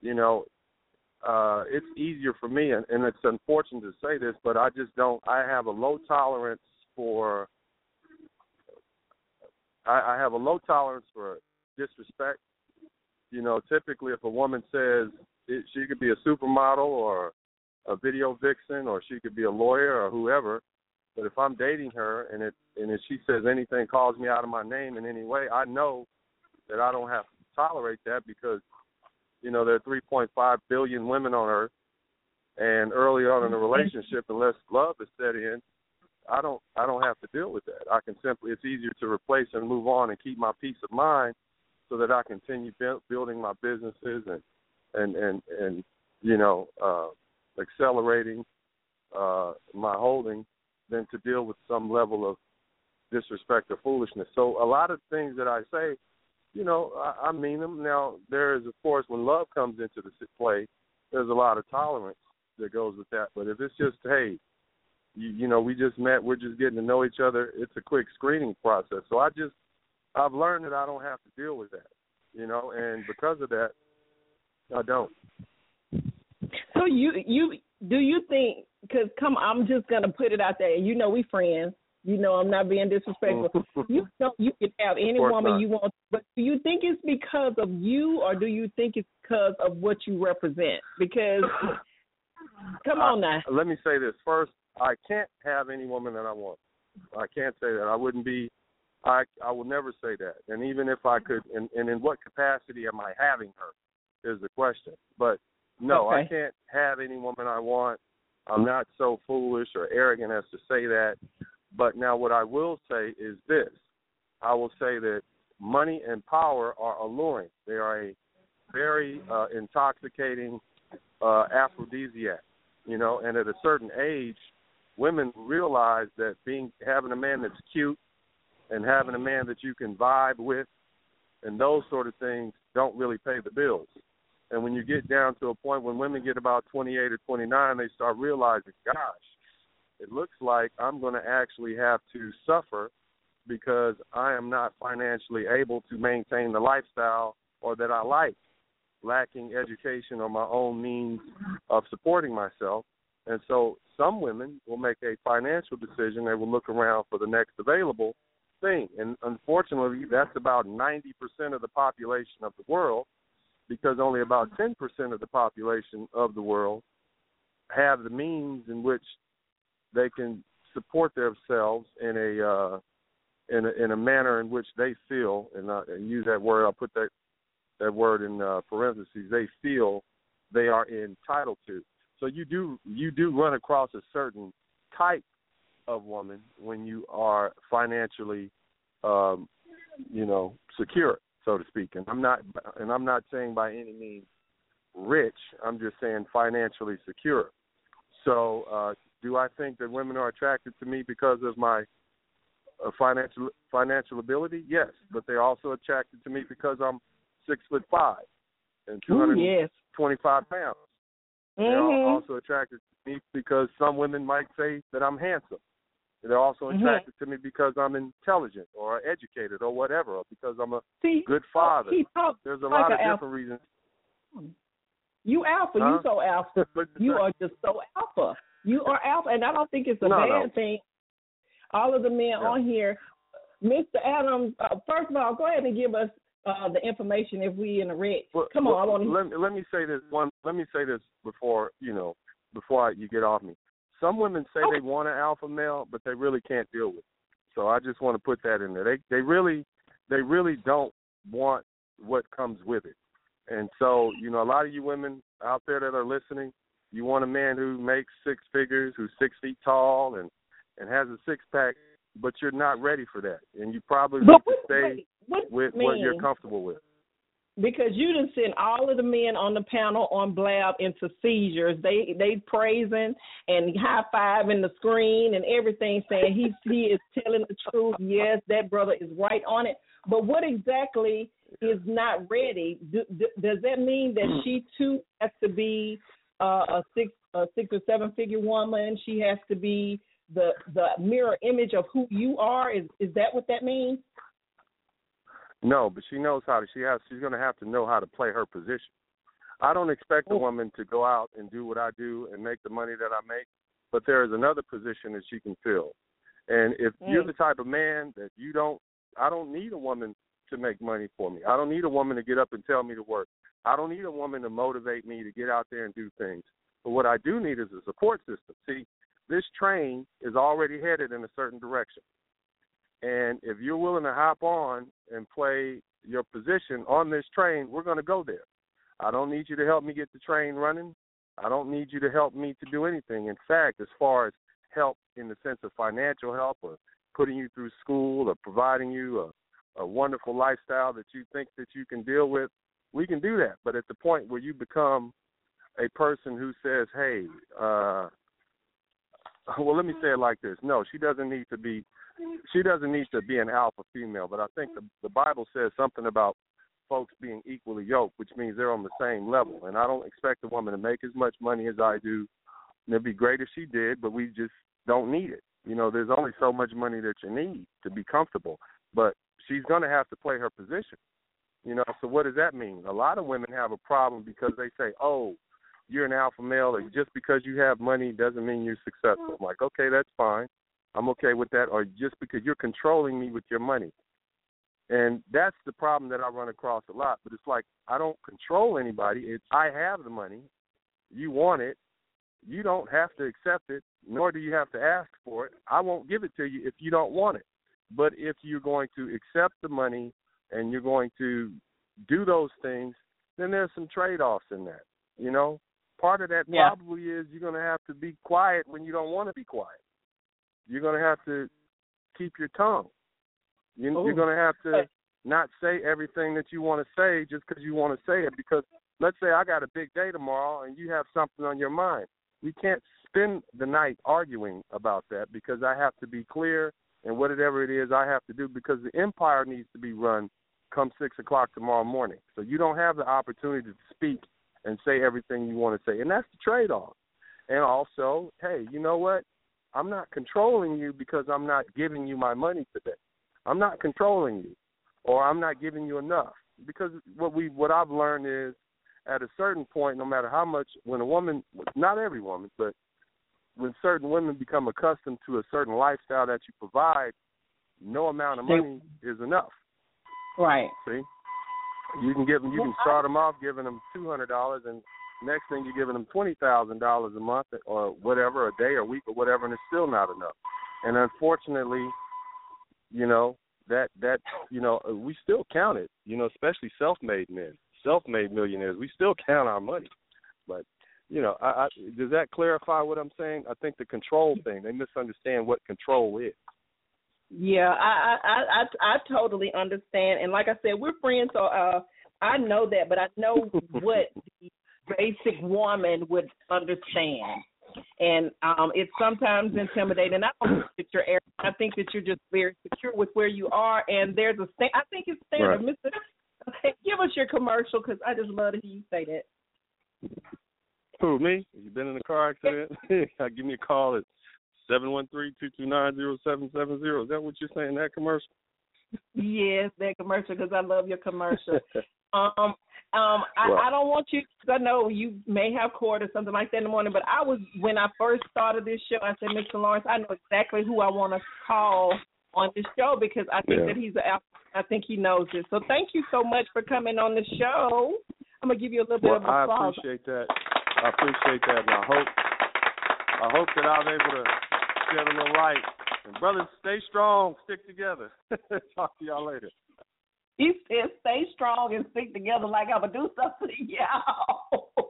You know, uh it's easier for me, and, and it's unfortunate to say this, but I just don't. I have a low tolerance for. I, I have a low tolerance for disrespect. You know, typically if a woman says it, she could be a supermodel or a video vixen or she could be a lawyer or whoever. But if I'm dating her and it and if she says anything calls me out of my name in any way, I know that I don't have to tolerate that because you know there are 3.5 billion women on earth, and early on in a relationship, unless love is set in, I don't I don't have to deal with that. I can simply it's easier to replace and move on and keep my peace of mind so that I continue build, building my businesses and and and and you know uh accelerating uh my holding than to deal with some level of disrespect or foolishness. So a lot of things that I say, you know, I, I mean them. Now there is of course when love comes into the play, there's a lot of tolerance that goes with that. But if it's just hey, you, you know, we just met, we're just getting to know each other. It's a quick screening process. So I just I've learned that I don't have to deal with that, you know, and because of that, I don't. So you you do you think? Because come, I'm just gonna put it out there. You know we friends. You know I'm not being disrespectful. Mm-hmm. you know you can have any woman not. you want, but do you think it's because of you, or do you think it's because of what you represent? Because come on now. Let me say this first. I can't have any woman that I want. I can't say that. I wouldn't be. I I will never say that. And even if I could, and, and in what capacity am I having her, is the question. But no, I can't have any woman I want. I'm not so foolish or arrogant as to say that. But now, what I will say is this: I will say that money and power are alluring. They are a very uh, intoxicating uh, aphrodisiac. You know, and at a certain age, women realize that being having a man that's cute and having a man that you can vibe with and those sort of things don't really pay the bills. And when you get down to a point when women get about 28 or 29, they start realizing, gosh, it looks like I'm going to actually have to suffer because I am not financially able to maintain the lifestyle or that I like, lacking education or my own means of supporting myself. And so some women will make a financial decision. They will look around for the next available thing. And unfortunately, that's about 90% of the population of the world because only about 10% of the population of the world have the means in which they can support themselves in a uh, in a, in a manner in which they feel, and I and use that word. I'll put that that word in uh, parentheses. They feel they are entitled to. So you do you do run across a certain type of woman when you are financially, um, you know, secure, so to speak. And I'm not, and I'm not saying by any means rich. I'm just saying financially secure. So, uh, do I think that women are attracted to me because of my uh, financial financial ability? Yes, but they're also attracted to me because I'm six foot five and two hundred twenty five pounds. Mm-hmm. They're also attracted to me because some women might say that I'm handsome. They're also Mhm. attracted to me because I'm intelligent or educated or whatever, or because I'm a See, good father. There's a like lot of alpha. different reasons. You alpha. Huh? You so alpha. You are just so alpha. You are alpha, and I don't think it's a No, bad no. thing. All of the men on here, Mr. Adams. Uh, first of all, go ahead and give us uh, the information if we in the red. Well, Come on, well, I want to. let, me- let me say this one. Let me say this before you know, before I, you get off me. Some women say Okay. they want an alpha male, but they really can't deal with. it. So I just want to put that in there. They they really they really don't want what comes with it. And so you know, a lot of you women out there that are listening, you want a man who makes six figures, who's six feet tall, and and has a six pack, but you're not ready for that, and you probably But need to stay what with what you're comfortable with. because you done sent all of the men on the panel on Blab into seizures. They they praising and high fiving the screen and everything, saying he he is telling the truth. Yes, that brother is right on it. But what exactly is not ready? Do, do, does that mean that she too has to be uh, a six a six or seven figure woman? She has to be the the mirror image of who you are. Is is that what that means? No, but she knows how to. She has. She's going to have to know how to play her position. I don't expect a woman to go out and do what I do and make the money that I make, but there is another position that she can fill. And if you're Mm. the type of man that you don't, I don't need a woman to make money for me. I don't need a woman to get up and tell me to work. I don't need a woman to motivate me to get out there and do things. But what I do need is a support system. See, this train is already headed in a certain direction. And if you're willing to hop on and play your position on this train, we're going to go there. I don't need you to help me get the train running. I don't need you to help me to do anything. In fact, as far as help in the sense of financial help or putting you through school or providing you a, wonderful lifestyle that you think that you can deal with, we can do that. But at the point where you become a person who says, "Hey, uh, well, let me say it like this: No, she doesn't need to be. She doesn't need to be an alpha female. But I think the the Bible says something about folks being equally yoked, which means they're on the same level. And I don't expect a woman to make as much money as I do. And it'd be great if she did, but we just don't need it. You know, there's only so much money that you need to be comfortable. But she's going to have to play her position. You know, so what does that mean? A lot of women have a problem because they say, "Oh, you're an alpha male, or just because you have money doesn't mean you're successful." I'm like, okay, that's fine. I'm okay with that. Or just because you're controlling me with your money. And that's the problem that I run across a lot. But it's like I don't control anybody. It's I have the money. You want it. You don't have to accept it, nor do you have to ask for it. I won't give it to you if you don't want it. But if you're going to accept the money and you're going to do those things, then there's some trade offs in that. You know? Part of that Yeah. probably is you're gonna have to be quiet when you don't want to be quiet. You're gonna have to keep your tongue. You, you're gonna have to not say everything that you want to say just because you want to say it. Because let's say I got a big day tomorrow and you have something on your mind. We can't spend the night arguing about that because I have to be clear and whatever it is I have to do because the empire needs to be run come six o'clock tomorrow morning. So you don't have the opportunity to speak and say everything you want to say. And that's the trade off. And also, hey, you know what? I'm not controlling you because I'm not giving you my money today. I'm not controlling you or I'm not giving you enough. Because what we what I've learned is at a certain point, no matter how much when a woman not every woman, but when certain women become accustomed to a certain lifestyle that you provide, no amount of They- money is enough. Right. See, you can give them, you can start them off giving them two hundred dollars, and next thing you're giving them twenty thousand dollars a month or whatever, a day or week or whatever, and it's still not enough. And unfortunately, you know that that you know uh, we still count it. You know, especially self-made men, self-made millionaires. We still count our money, but you know, I, I, does that clarify what I'm saying? I think the control thing they misunderstand what control is. Yeah, I I I I totally understand, and like I said, we're friends, so uh, I know that, but I know what the basic woman would understand, and um, it's sometimes intimidating. I don't think that you're arrogant. I think that you're just very secure with where you are, and there's a sta- I think it's standard, Right. Mister. Okay, give us your commercial because I just love to hear you say that. Who me? You been in a car accident? Give me a call at seven one three two two nine zero seven seven zero. Is that what you're saying? That commercial? Yes, that commercial because I love your commercial. Um, um, I, I don't want you because I know you may have court or something like that in the morning. But I was when I first started this show, I said, Mr. Lawrence, I know exactly who I want to call on this show because I think Yeah. that he's a. I think he knows it. So thank you so much for coming on the show. I'm gonna give you a little bit Well, of I appreciate that. I appreciate that, and I hope I hope that I was able to shed a little light. And brothers, stay strong, stick together. Talk to y'all later. He said, "Stay strong and stick together like I'm gonna do something y'all."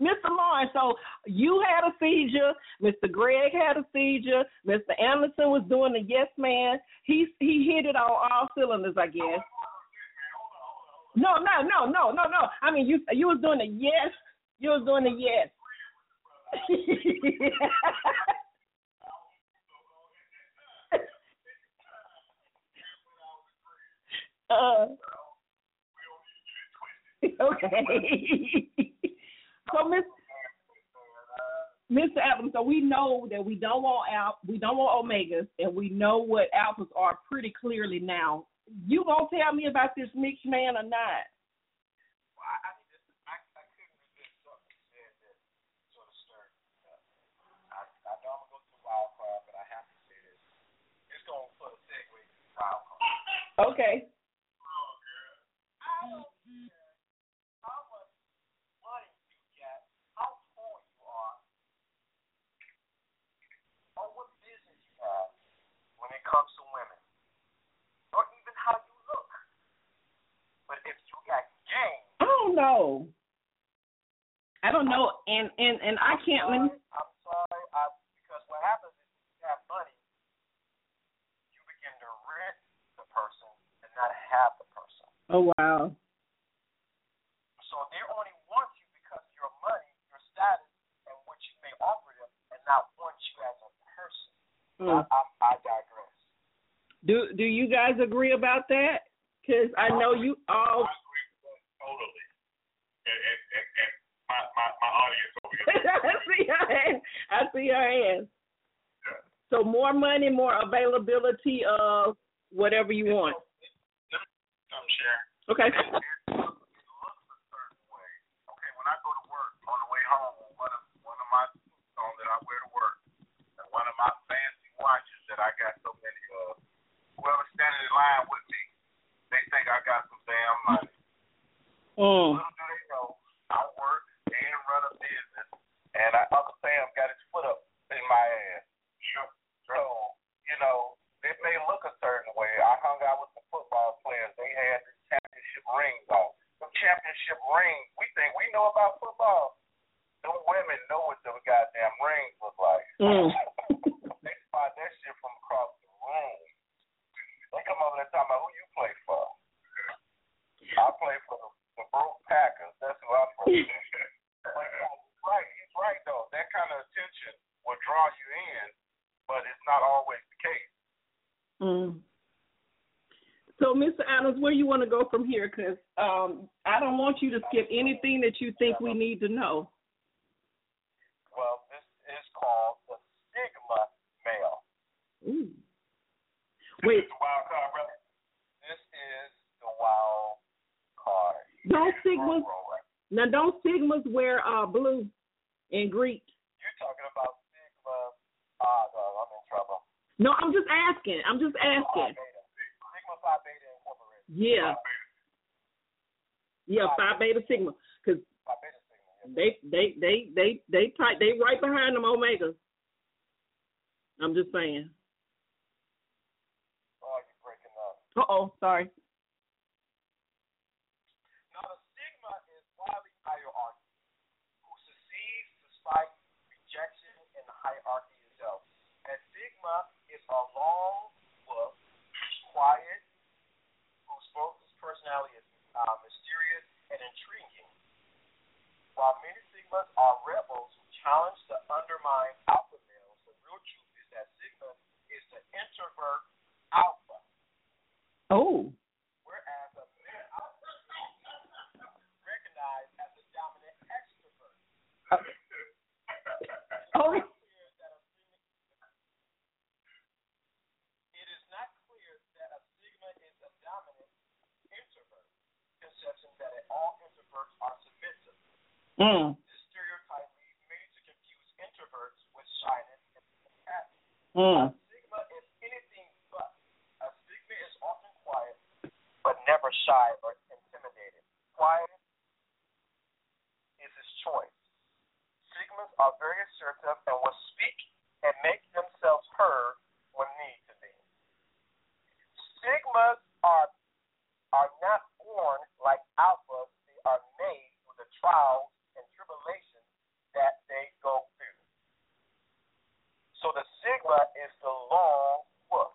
Mr. Lawrence, so you had a seizure. Mr. Greg had a seizure. Mr. Anderson was doing the yes man. He he hit it on all cylinders, I guess. No, no, no, no, no, no. I mean, you you was doing the yes. You was doing the yes. uh, okay. so, Miss Mr. Adams, so we know that we don't want al- we don't want omegas, and we know what alphas are pretty clearly now. You gonna tell me about this mixed man or not? Well, I, I need to, I, I couldn't resist something you said that sort of stirred me up. I, I know I'm going to go to the wild card, but I have to say this. It's going to put a segue to the wild card. Okay. I don't care how much money you get, how tall you are, or what business you have when Oh, it comes to women, or even how you look. But if you got game, I don't know. I don't know, and and and I can't. Let me, I'm sorry, I, because what happens is if you have money, you begin to rent the person and not have the person. Oh wow. So they only want you because of your money, your status, and what you may offer them, and not want you as a person. Hmm. I, I, I digress. Do do you guys agree about that? Because I know you all. I agree Totally. And, and, and, and my, my, my audience over I see your hand. I see your hand. So more money, more availability of whatever you want. I'm sharing. Okay. it looks a certain way. Okay, when I go to work on the way home, one of one of my suits on that I wear to work, and one of my fancy watches that I got so many of. Whoever's standing in line with me, they think I got some damn money. Mm. Little do they know, I work and run a business, and I, Uncle Sam got his foot up in my ass. Sure. So, you know, it may look a certain way. I hung out with some football players. They had the championship rings on. The championship rings, we think we know about football. Them women know what them goddamn rings look like. Mm. they spot that shit from across the room. They come over there talking about who you play for. I play for the, the broke Packers. That's who I play for. He's right. He's right though. That kind of attention will draw you in, but it's not always the case. Mm. So, Mr. Adams, where you want to go from here? Because um, I don't want you to skip anything that you think we need to know. Well, this is called the Sigma male. Ooh. This is the wild card, brother. This is the wild card. Don't Sigmas- Drum roll, right? now don't Sigmas wear uh, blue and Greek? You're talking about Sigma. Ah, dog, I'm in trouble. No, I'm just asking. I'm just asking. Beta. Yeah. Yeah, Phi Beta Sigma, because they they they they they tight they right behind them Omega. I'm just saying. Oh, you're breaking up. Uh oh, sorry. Now the Sigma is wildly hierarchy, who succeeds despite rejection in the hierarchy itself. And Sigma is a long wolf, quiet, personality is uh, mysterious and intriguing. While many Sigmas are rebels who challenge to undermine alpha males, the real truth is that Sigma is the introvert alpha, Oh. whereas a male alpha is recognized as a dominant extrovert. Oh. It is not clear that a sigma is a dominant introvert conception that all introverts are submissive. Mm. Leads many to confuse introverts with shyness and compassion. Mm. A sigma is anything but. A sigma is often quiet, but never shy or intimidated. Quiet is his choice. Sigmas are very assertive and will speak and make themselves heard when need to be. Sigmas are are not born like alphas, they are made through the trials and tribulations that they go through. So the sigma is the lone wolf.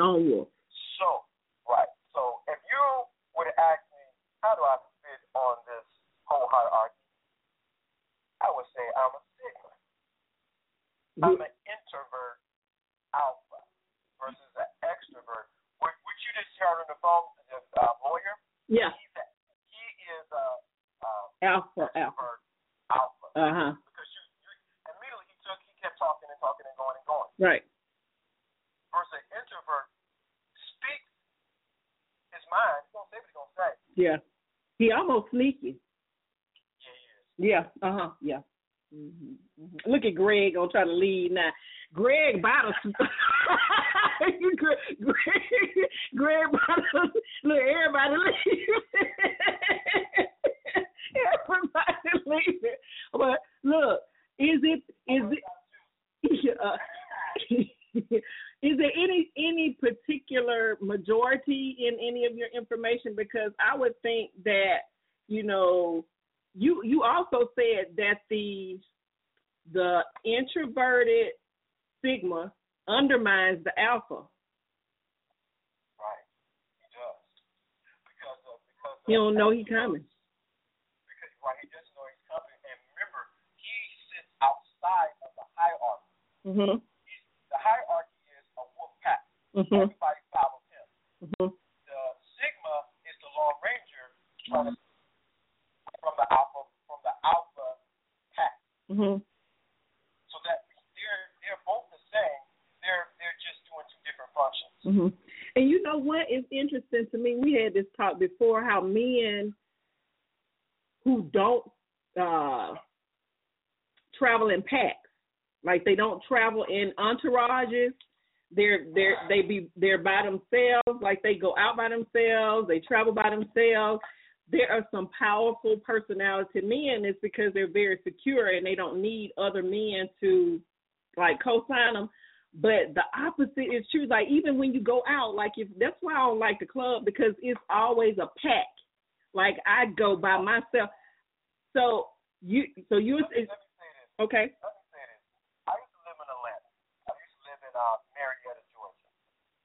Lone wolf. So, right. So if you were to ask me, how do I fit on this whole hierarchy? I would say I'm a sigma. I'm an introvert alpha versus an extrovert. What, what you just heard on the phone, this uh, lawyer, Yeah. he's a, he is a uh, Alpha, alpha. extrovert alpha. Uh huh. Because you, you immediately he took, he kept talking and talking and going and going. Right. Versus an introvert speaks his mind. He's gonna say what he's gonna say. Yeah. He almost sneaky. Yeah, he is. Yeah. Uh huh. Yeah. hmm Look at Greg gonna try to lead now. Greg about to Greg, Greg, Greg about to look everybody leaving. everybody leaving. But look, is it is it uh, is there any any particular majority in any of your information? Because I would think that you know you you also said that the the introverted sigma undermines the alpha. Right. He does. Because of because of He don't know he coming. because right, he doesn't know he's coming. And remember, he sits outside of the hierarchy. Mhm. He's, the hierarchy is a wolf pack. Mhm. Everybody follows him. Mhm. The sigma is the lone ranger from the, from the alpha from the alpha pack. Mhm. So that they're they're both the same. They're they're just doing two different functions. hmm And you know what is interesting to me? We had this talk before how men who don't uh, travel in packs, like they don't travel in entourages, they're they're they be they're by themselves, like they go out by themselves, they travel by themselves. There are some powerful personality men. It's because they're very secure and they don't need other men to like co-sign them. But the opposite is true. Like even when you go out, like if that's why I don't like the club because it's always a pack. Like I go by myself. So you, so you, Let me, let me say this. okay. Let me say this. I used to live in Atlanta. I used to live in uh, Marietta, Georgia.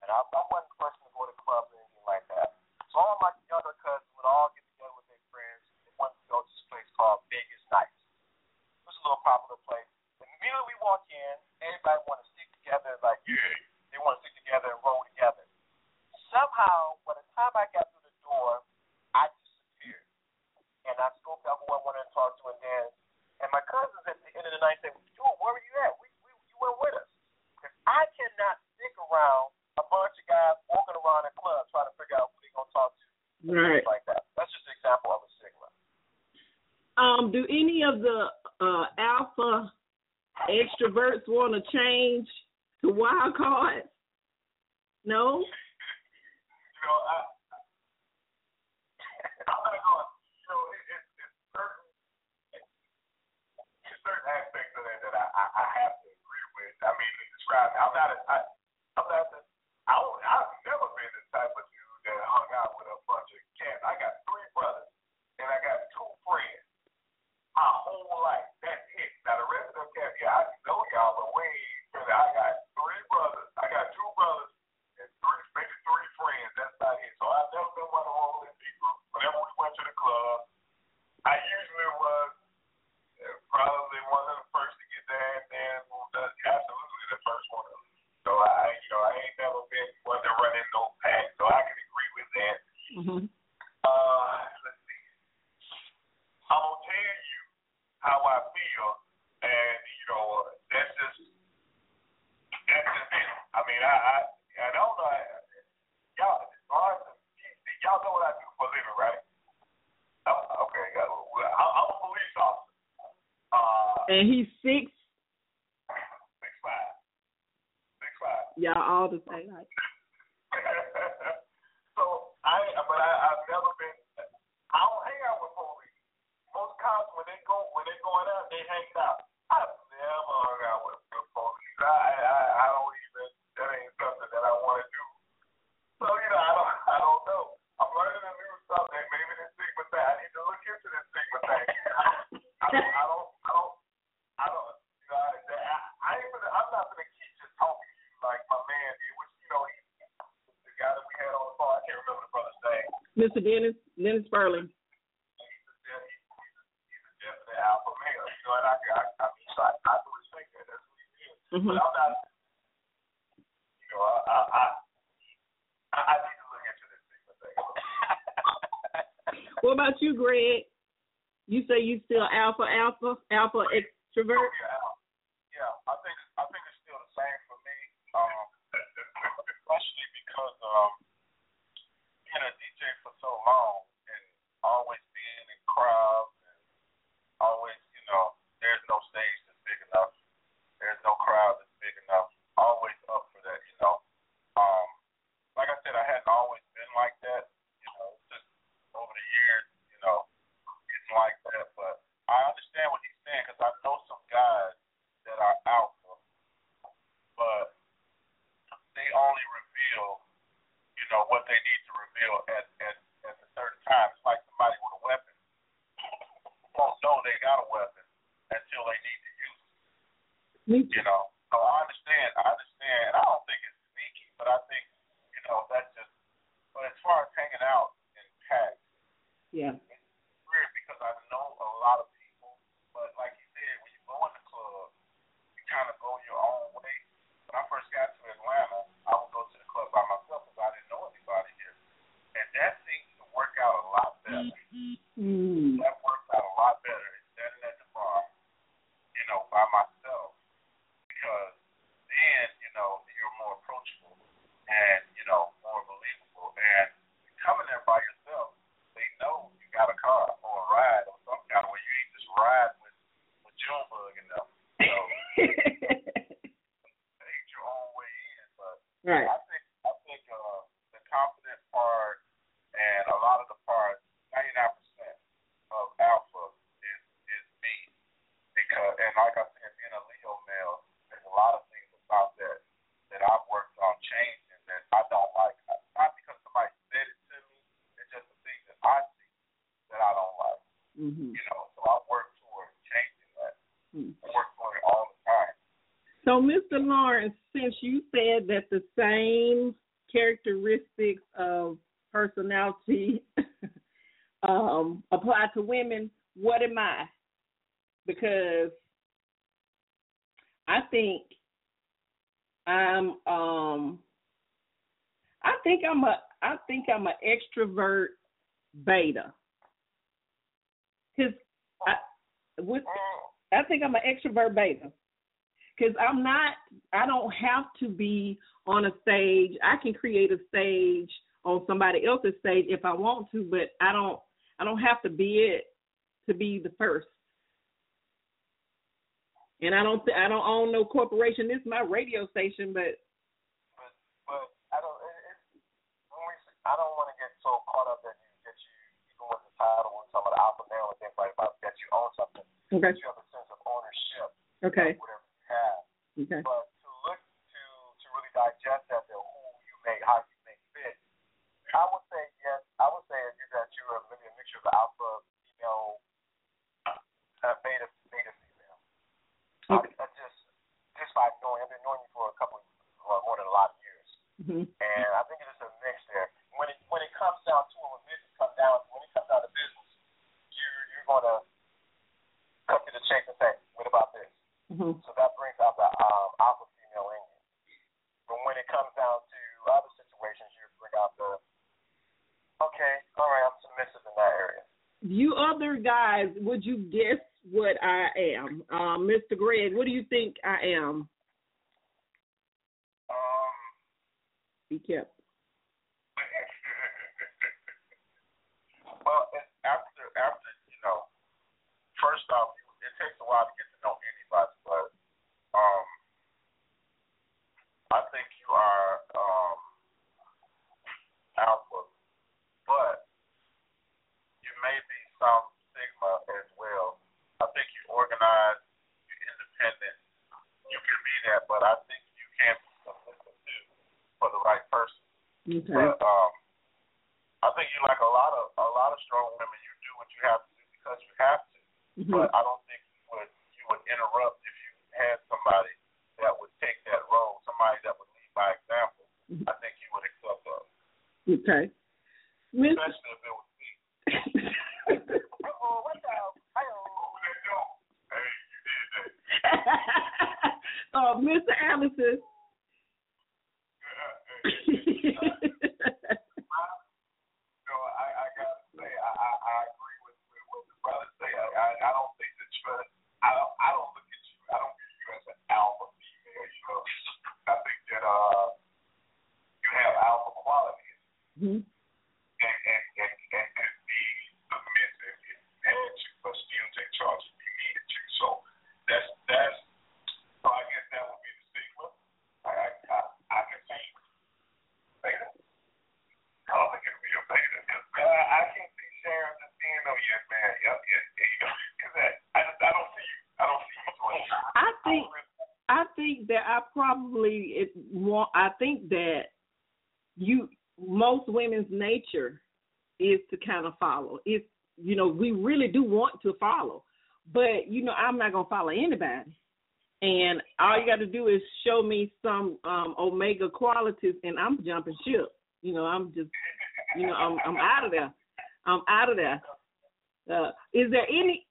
And I, I wasn't the person to go to clubs or anything like that. So all my younger cousins would all get together with their friends and wanted to go to this place called Vegas Nights. It was a little popular place. The minute we walk in, everybody want to stick together like, yeah, they want to stick together and roll together. Somehow, by the time I got through the door, I disappeared. And I scoped out who I wanted to talk to and then and my cousins at the end of the night said, Dude, where were you at? We, we, you weren't with us. Because I cannot stick around a bunch of guys walking around a club trying to figure out who they're going to talk to. and Right. Things like that. That's just an example of a sigma. Um, do any of the uh, alpha extroverts want to change to wild cards? No. they hang out. I never hung out with good. I, I, don't even, that ain't something that I want to do. So, you know, I don't, I don't know. I'm learning a new subject. Maybe this stigma thing, I need to look into this thing. I, I, I don't, I don't, I don't, you know, I, I, I ain't gonna, I'm not going to keep just talking to you like my man did, which, you know, he, the guy that we had on the phone, I can't remember the brother's name. Mr. Dennis, Dennis Burley. What about you, Greg? You say you still alpha, alpha, alpha extrovert? Oh. introvert beta. Cause I, with, I think I'm an extrovert beta. Cause I'm not. I don't have to be on a stage. I can create a stage on somebody else's stage if I want to, but I don't. I don't have to be it to be the first. And I don't. Th- I don't own no corporation. This is my radio station, but Okay. You have a sense of ownership. Okay. Of whatever you have. Okay. But to look to to really digest that, the who you make, how you make fit. I would say yes. I would say that you that you are really a mixture of alpha, female, uh, beta, beta, female. Okay. I, I just just by knowing, I've been knowing you for a couple, well, more than a lot of years. Mm-hmm. Would you guess what I am? Um, Mr. Greg, what do you think I am? Um, Be kept. well, and after after you know, first off, it takes a while to get to know anybody, but um, I think you are um alpha, but you may be some sigma as well. I think you organize, you're independent, you can be that, but I think you can be submissive too for the right person. Okay. But um, I think you like a lot of a lot of strong women. You do what you have to do because you have to. Mhm. But I don't think you would you would interrupt if you had somebody that would take that role, somebody that would lead by example. Mhm. I think you would accept that, Okay. Miss especially if it was me. Oh, what's up? Hello. Hey, you did that. uh, Mr. Allison. No, I, I gotta say, I, I, I agree with, with what the brother say. I, I, I don't think that you, I don't, I don't look at you, I don't view you as an alpha female. You know, I think that uh, you have alpha qualities Mhm. and and and, and could be submissive if you had to, but still take charge if you needed to. So that's that's. So I guess that would be the stigma. I I I, I can see beta. I don't think it'll be a beta. Uh, I can see Sharon just being oh yeah man yeah yeah yeah you know because I I just I don't see you I don't see you doing that. I think I think that I probably it want I think that you most women's nature is to kind of follow. It's you know, we really do want to follow. But you know, I'm not gonna follow anybody. And all you gotta do is show me some um omega qualities and I'm jumping ship. You know, I'm just you know, I'm I'm out of there. I'm out of there. Uh, is there any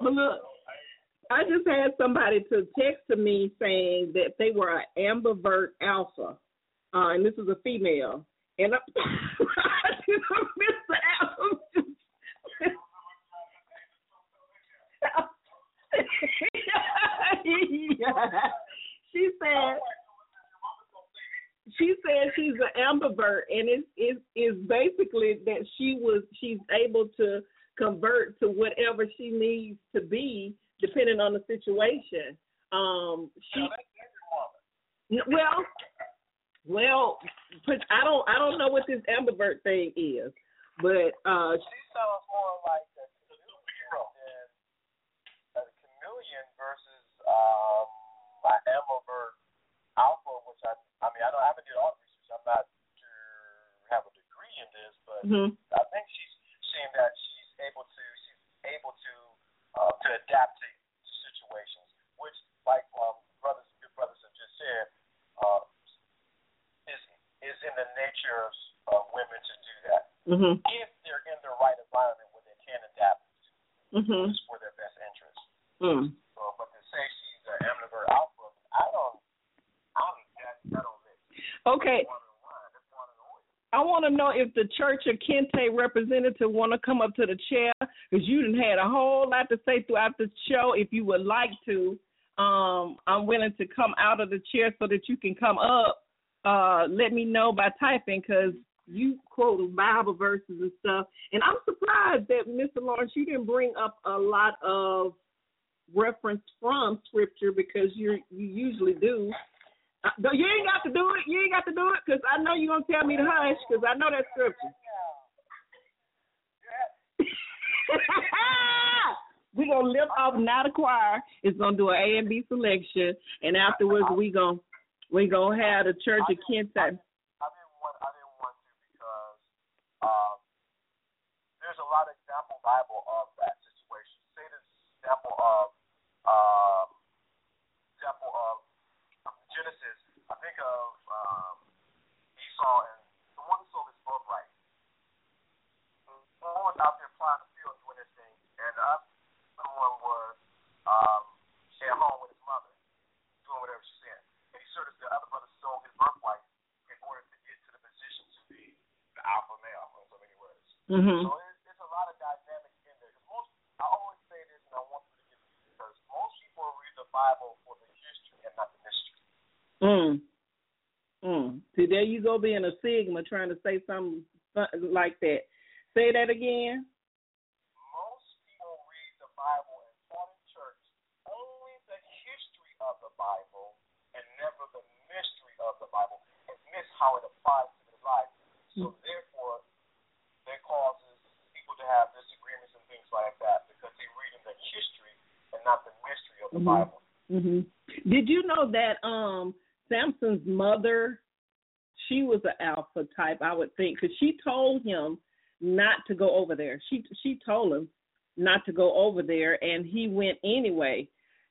But look, I just had somebody to text to me saying that they were an ambivert alpha, uh, and this is a female. And I, Mr. Alpha She said she said she's an ambivert and it's it's is basically that she was she's able to convert to whatever she needs to be depending on the situation. Um she well well I don't I don't know what this ambivert thing is. But uh She sounds more like a than a chameleon versus um my ambivert alpha, which I I mean I don't I haven't did all the research. I'm not sure have a degree in this, but mhm. I think she's saying that able to she's able to uh, to adapt to situations, which like um brothers your brothers have just said, uh, is is in the nature of uh, women to do that Mhm. if they're in the right environment where they can adapt Mhm. it's for their best interest. Mm. So, but to say she's an ambivert alpha, I don't, I don't, that, that don't make Okay line. That's one in the oil. I want to know if the Church of Kente representative want to come up to the chair because you didn't had a whole lot to say throughout the show. If you would like to, um, I'm willing to come out of the chair so that you can come up. Uh, let me know by typing because you quote Bible verses and stuff, and I'm surprised that Mr. Lawrence you didn't bring up a lot of reference from Scripture because you you usually do. Uh, no, you ain't got to do it. You ain't got to do it because I know you're gonna tell me to hush because I know that's scripture. we gonna lift off now the choir is gonna do an A and B selection, and afterwards we gonna we gonna have the Church of Kente. I didn't want, I didn't want to because um, there's a lot of example Bible of that situation. Say this example of um, call as the one who sold this book, right? And was out there plowing the field doing this thing, and the other one was um, at home with his mother doing whatever she said. And he sort of, the other brother sold his birthright in order to get to the position to be the alpha male, in so many words. Mm-hmm. So there you go, being a sigma, trying to say something like that. Say that again. Most people read the Bible in church only the history of the Bible and never the mystery of the Bible and miss how it applies to their life. So therefore, that causes people to have disagreements and things like that because they're reading the history and not the mystery of the Mhm. Bible. Mhm. Did you know that um Samson's mother, she was an alpha type, I would think, because she told him not to go over there. She she told him not to go over there, and he went anyway.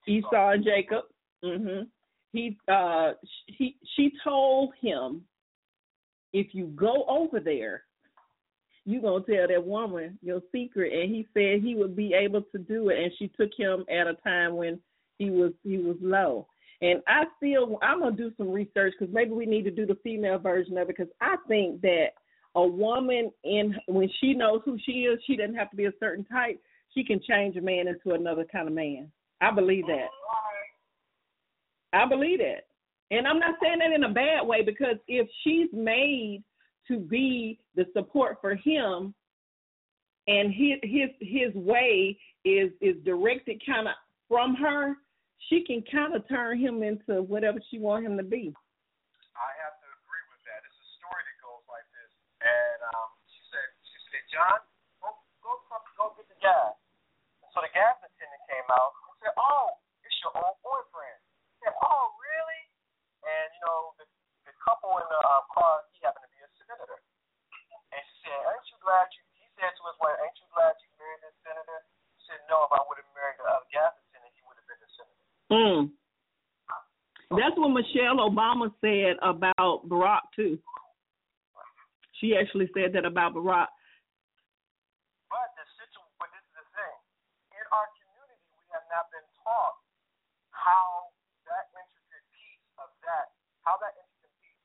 Esau and Jacob. Mm-hmm. He uh he she told him if you go over there, you gonna tell that woman your secret, and he said he would be able to do it, and she took him at a time when he was he was low. And I still I'm gonna do some research because maybe we need to do the female version of it because I think that a woman in when she knows who she is, she doesn't have to be a certain type. She can change a man into another kind of man. I believe that. I believe that. And I'm not saying that in a bad way because if she's made to be the support for him and his his his way is is directed kind of from her, she can kind of turn him into whatever she want him to be. I have to agree with that. It's a story that goes like this. And um, she said, she said, John, go go go get the gas. So the gas attendant came out and said, Oh, it's your old boyfriend. He said, Oh, really? And you know, the the couple in the uh, car, he happened to be a senator. And she said, Aren't you glad you? He said to his wife, Ain't you glad you married this senator? She said, No, if I would have married the other gas attendant, he would have been the senator. Mm. That's what Michelle Obama said about Barack too. She actually said that about Barack. But the situ but this is the thing. In our community we have not been taught how that intricate piece of that how that intricate piece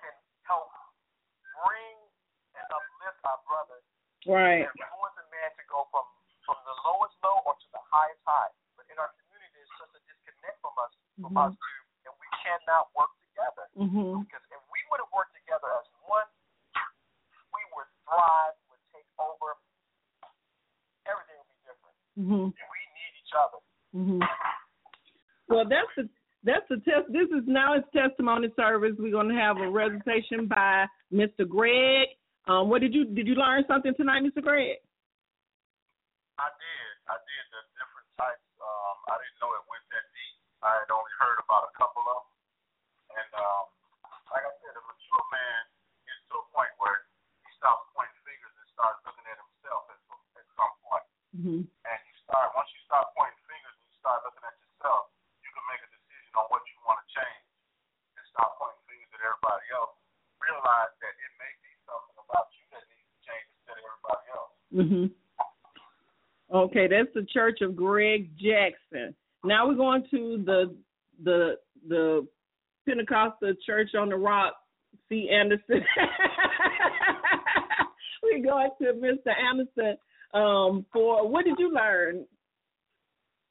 can help bring and uplift our brothers Right. and influence a man to go from from the lowest low or to the highest high. But in our community there's such a disconnect from us from Mhm. us two and we cannot work together. Mhm. Because if we would have worked together as one, we would thrive, would take over. Everything would be different. Mhm. And we need each other. Mhm. Well, that's the that's the test. This is now it's testimony service. We're going to recitation by Mr. Greg. Um, what did you did you learn something tonight, Mr. Greg? I did. I did the different types. Um, I didn't know it went that deep. I had only heard about a couple of them. And um, like I said, a mature man gets to a point where he stops pointing fingers and starts looking at himself at, some- at some point. Mhm. and you start once you start pointing fingers and you start looking at yourself, you can make a decision on what you want to change and stop pointing fingers at everybody else. Realize that it may be something about you that needs to change instead of everybody else. Mhm. Okay, that's the Church of Greg Jackson. Now we're going to the the the Pentecostal Church on the Rock, C. Anderson. we're going to Mr. Anderson. Um, for what did you learn?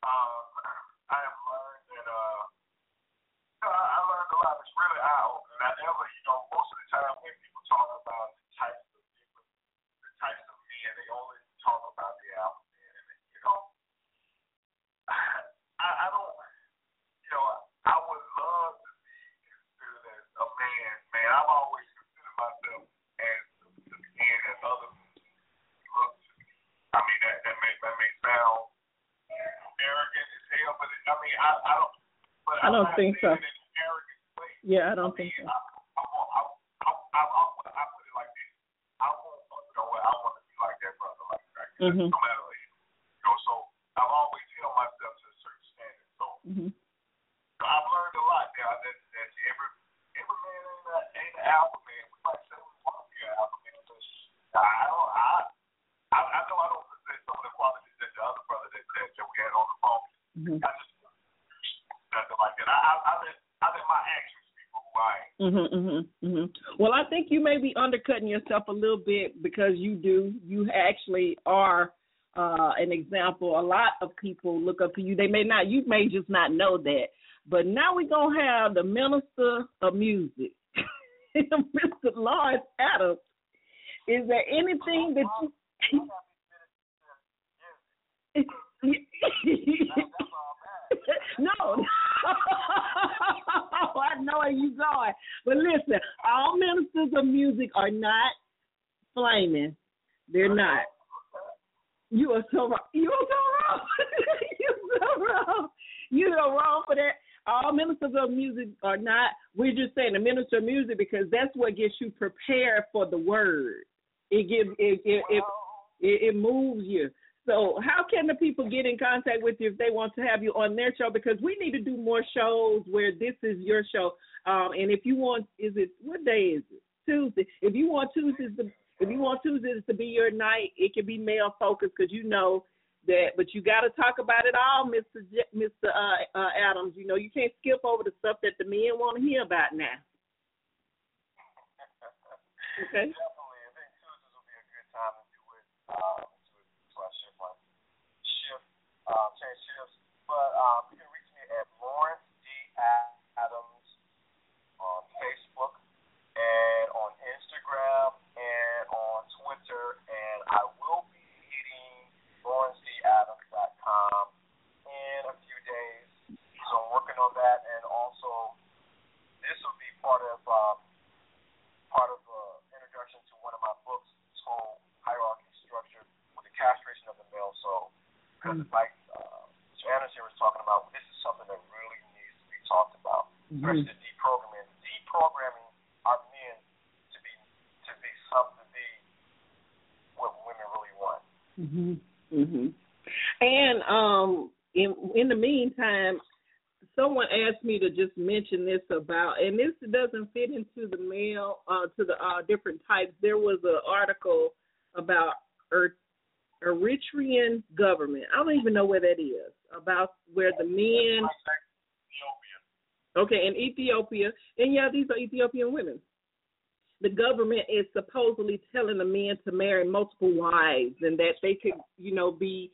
Um, I have learned that uh, you know, I, I learned a lot. It's really eye opening. I never, you know, most of the time when people talk about the types of people, the types of men, they only talk about the alpha man. And you know, I, I don't, you know, I would love to be considered as a man. Man, I've always considered myself as the, the man that others look to. I mean, that that may that may sound arrogant as hell, but it, I mean, I I don't. But I don't think so. saying it in an arrogant way. Yeah, I don't think so. I, I, want- I, I, I, I, I put it like this. I want, you know what, I want to be like that brother, like that. Mhm. No matter, you know, so I've always held myself to a certain standard. So Mhm. I've learned a lot now that, that every every man ain't, a, ain't an alpha man. We might say we want to be an alpha man, but I don't. I I, I know I don't possess some of the qualities that the other brother that that, that we had on the phone. Mhm. I just nothing like that. I I, I let I let my actions speak for who I am. Mhm, mhm, mhm. Well, I think you may be undercutting yourself a little bit because you do. You actually are uh, an example. A lot of people look up to you. They may not. You may just not know that. But now we're gonna have the minister of music, Mr. Lawrence Adams. Is there anything that you? no. I know where you going. But listen, all ministers of music are not flaming. They're not. You are so wrong. You are so wrong. You're so wrong. You are wrong for that. All ministers of music are not. We're just saying the minister of music because that's what gets you prepared for the word. It gives it it it, it, it moves you. So, how can the people get in contact with you if they want to have you on their show? Because we need to do more shows where this is your show. Um, and if you want, is it what day is it? Tuesday. If you want Tuesdays to, if you want Tuesdays to be your night, it can be male focused because you know that. But you got to talk about it all, Mister J- Mister uh, uh, Adams. You know you can't skip over the stuff that the men want to hear about now. Okay. Definitely. I think Tuesdays will be a good time to do it. Um, to, to our shift one. Shift, um, change shifts. But um, you can reach me at Lawrence D. Adams on Facebook and on Instagram and on Twitter. And I will be hitting LawrenceDAdams.com in a few days. So I'm working on that. And also, this will be part of um, part of the introduction to one of my books, this whole hierarchy structure with the castration of the male soul. Because like uh, Mr. Anderson was talking about, this is something that really needs to be talked about, especially the deprogramming. Deprogramming our men to be to be something to be what women really want. Mhm. Mhm. And um, in in the meantime, someone asked me to just mention this about, and this doesn't fit into the male uh, to the uh, different types. There was an article about er- Eritrean government. I don't even know where that is. About where the men. Okay, in Ethiopia, and yeah, these are Ethiopian women. The government is supposedly telling the men to marry multiple wives, and that they could, you know, be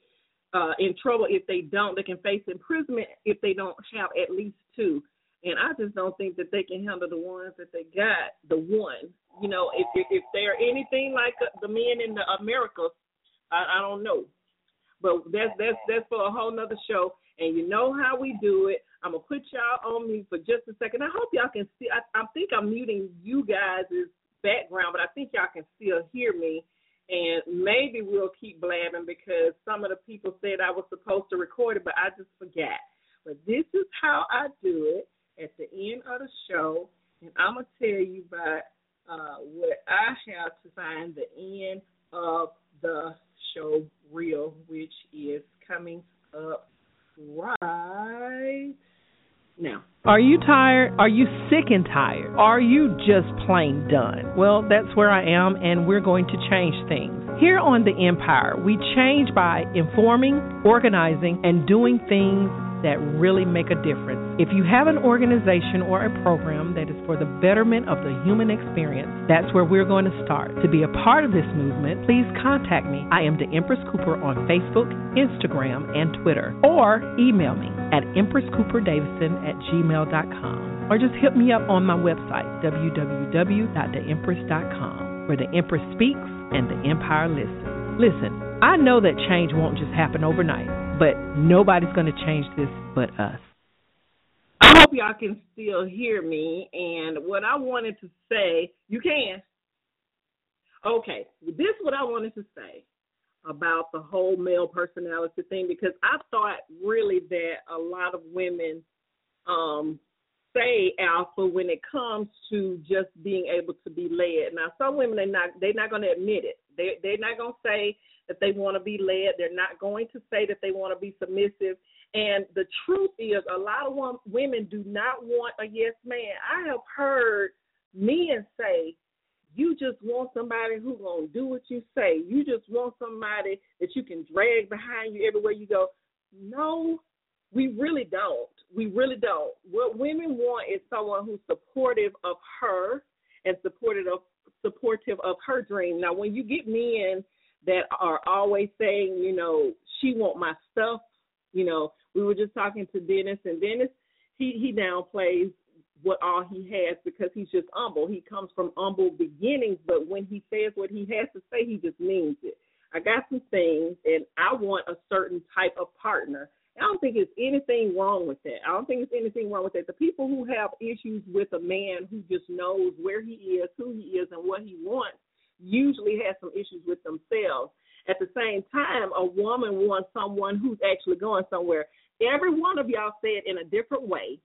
uh, in trouble if they don't. They can face imprisonment if they don't have at least two. And I just don't think that they can handle the ones that they got. The one, you know, if if, they're anything like the, men in the Americas, I, I don't know. But that's that's that's for a whole nother show. And you know how we do it. I'm gonna put y'all on mute for just a second. I hope y'all can see. I, I think I'm muting you guys' background, but I think y'all can still hear me. And maybe we'll keep blabbing because some of the people said I was supposed to record it, but I just forgot. But this is how I do it at the end of the show, and I'm gonna tell you about uh, what I have to find the end of the show reel, which is coming up right now. Are you tired? Are you sick and tired? Are you just plain done? Well, that's where I am, and we're going to change things. Here on The Empire, we change by informing, organizing, and doing things that really make a difference. If you have an organization or a program that is for the betterment of the human experience, that's where we're going to start. To be a part of this movement, please contact me. I am the Empress Cooper on Facebook, Instagram, and Twitter, or email me at empresscooperdavison at gmail.com, or just hit me up on my website, www.theempress.com, where the Empress speaks and the Empire listens. Listen, I know that change won't just happen overnight, but nobody's going to change this but us. I hope y'all can still hear me. And what I wanted to say, you can. Okay, this is what I wanted to say about the whole male personality thing because I thought really that a lot of women um say alpha when it comes to just being able to be led. Now some women they not they're not gonna admit it. They they're not gonna say that they want to be led. They're not going to say that they want to be submissive. And the truth is, a lot of women do not want a yes man. I have heard men say, "You just want somebody who's gonna do what you say. You just want somebody that you can drag behind you everywhere you go." No, we really don't. We really don't. What women want is someone who's supportive of her and supportive of supportive of her dream. Now, when you get men that are always saying, you know, she want my stuff, you know, we were just talking to Dennis, and Dennis he he downplays what all he has because he's just humble. He comes from humble beginnings, but when he says what he has to say, he just means it. I got some things, and I want a certain type of partner. I don't think there's anything wrong with that. I don't think there's anything wrong with that. The people who have issues with a man who just knows where he is, who he is, and what he wants usually has some issues with themselves. At the same time, a woman wants someone who's actually going somewhere. Every one of y'all said in a different way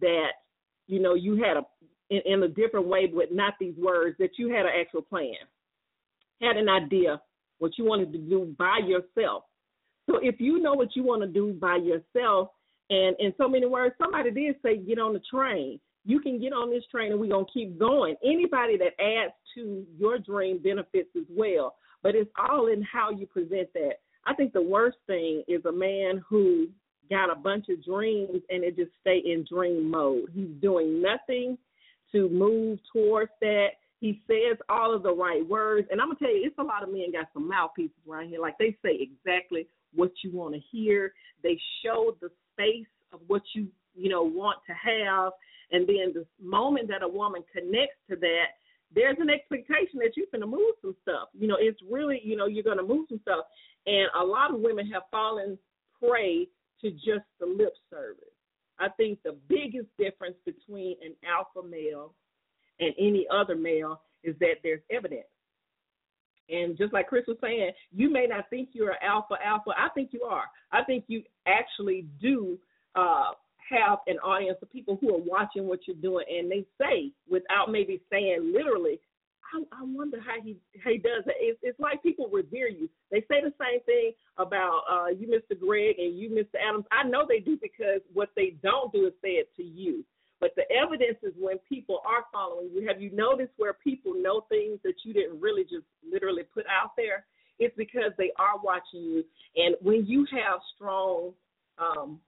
that you know you had a in, in a different way, but not these words that you had an actual plan, had an idea what you wanted to do by yourself. So if you know what you want to do by yourself, and in so many words, somebody did say get on the train. You can get on this train and we're gonna keep going. Anybody that adds to your dream benefits as well. But it's all in how you present that. I think the worst thing is a man who got a bunch of dreams and it just stay in dream mode. He's doing nothing to move towards that. He says all of the right words. And I'm gonna tell you, it's a lot of men got some mouthpieces around here. Like they say exactly what you want to hear. They show the space of what you, you know, want to have. And then the moment that a woman connects to that, there's an expectation that you're going to move some stuff. You know, it's really, you know, you're going to move some stuff. And a lot of women have fallen prey to just the lip service. I think the biggest difference between an alpha male and any other male is that there's evidence. And just like Chris was saying, you may not think you're an alpha alpha. I think you are. I think you actually do uh, have an audience of people who are watching what you're doing, and they say, without maybe saying literally, I, I wonder how he how he does it. It's, it's like people revere you. They say the same thing about uh, you, Mr. Greg, and you, Mr. Adams. I know they do because what they don't do is say it to you. But the evidence is when people are following you. Have you noticed where people know things that you didn't really just literally put out there? It's because they are watching you. And when you have strong um,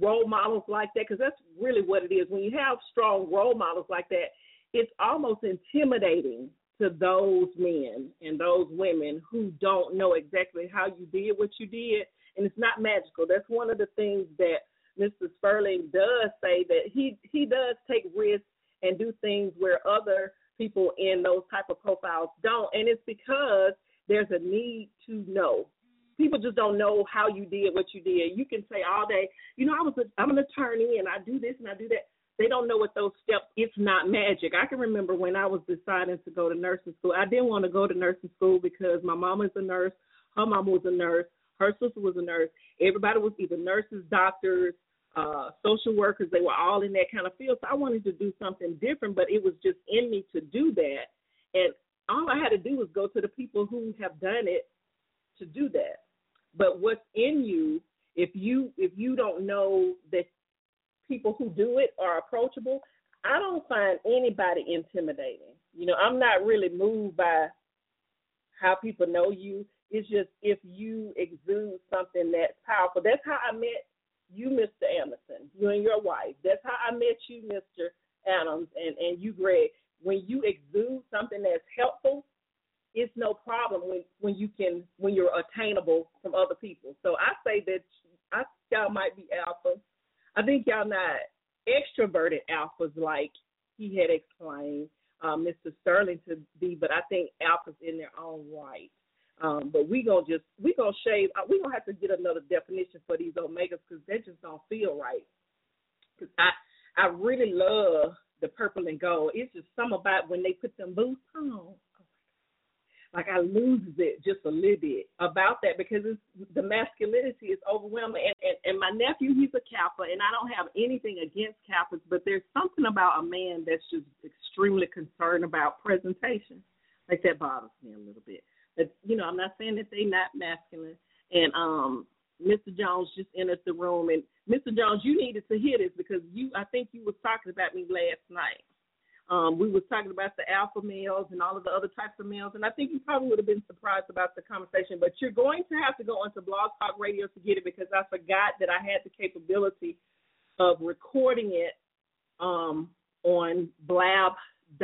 role models like that, because that's really what it is. When you have strong role models like that, it's almost intimidating to those men and those women who don't know exactly how you did what you did. And it's not magical. That's one of the things that Mr. Sperling does say that he he does take risks and do things where other people in those type of profiles don't. And it's because there's a need to know. People just don't know how you did what you did. You can say all day, you know, I was a, I'm an attorney and I do this and I do that. They don't know what those steps it's not magic. I can remember when i was deciding to go to nursing school. I didn't want to go to nursing school because my mom is a nurse her mom was a nurse her sister was a nurse. Everybody was either nurses doctors uh social workers they were all in that kind of field. So i wanted to do something different but it was just in me to do that. And all i had to do was go to the people who have done it to do that but what's in you if you if you don't know that people who do it are approachable, I don't find anybody intimidating. You know, I'm not really moved by how people know you. It's just if you exude something that's powerful. That's how I met you, Mr. Anderson, you and your wife. That's how I met you, Mr. Adams, and, and you, Greg. When you exude something that's helpful, it's no problem when, when you can when you're attainable from other people. So I say that I y'all might be alpha I think y'all not extroverted alphas like he had explained um, Mr. Sterling to be, but I think alphas in their own right. Um, but we gonna just we gonna shave. Uh, we gonna have to get another definition for these omegas because they just don't feel right. Cause I I really love the purple and gold. It's just some about when they put them boots on like I lose it just a little bit about that because it's the masculinity is overwhelming. And, and and my nephew, he's a Kappa, and I don't have anything against Kappas, but there's something about a man that's just extremely concerned about presentation. Like that bothers me a little bit. But you know, I'm not saying that they're not masculine. And um, Mr. Jones just entered the room, and Mr. Jones, you needed to hear this because you, I think you was talking about me last night. Um, we was talking about the alpha males and all of the other types of males, and I think you probably would have been surprised about the conversation. But you're going to have to go onto Blog Talk Radio to get it because I forgot that I had the capability of recording it um, on blab.im.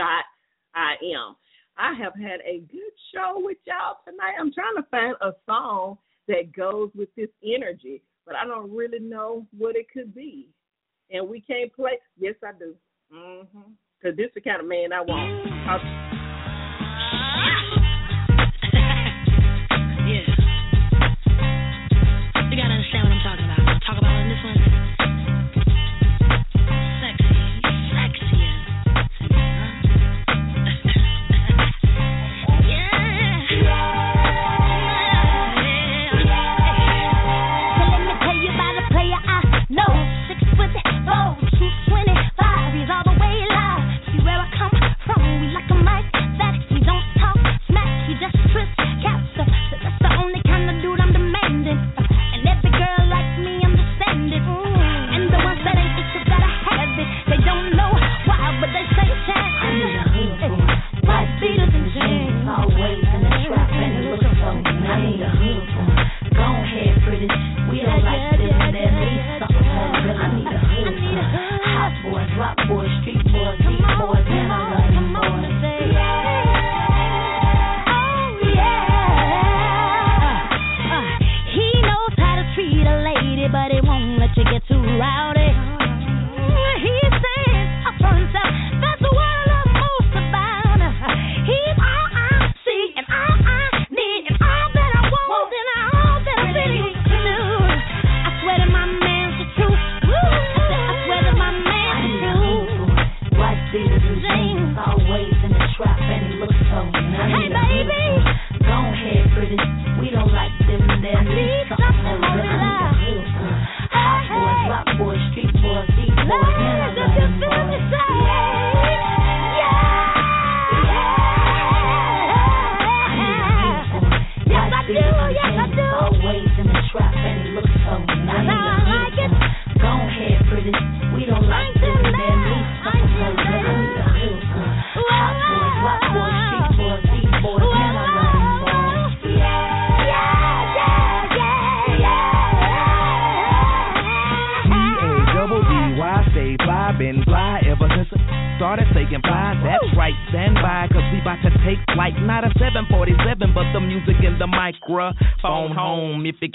I have had a good show with y'all tonight. I'm trying to find a song that goes with this energy, but I don't really know what it could be. And we can't play. Yes, I do. Mm-hmm. Cause this is the kind of man I want. I'll,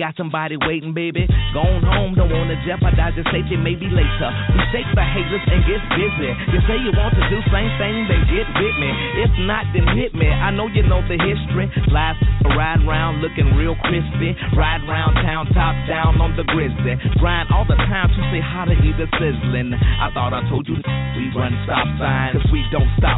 got somebody waiting, baby. Gone home, don't wanna jeopardize your safety, maybe later. We shake the haters and get busy. You say you want to do same thing, then get with me. If not, then hit me. I know you know the history. Last ride round looking real crispy. Ride round town, top down on the grizzly. Grind all the time to say how to eat the sizzling. I thought I told you we run stop signs. Cause we don't stop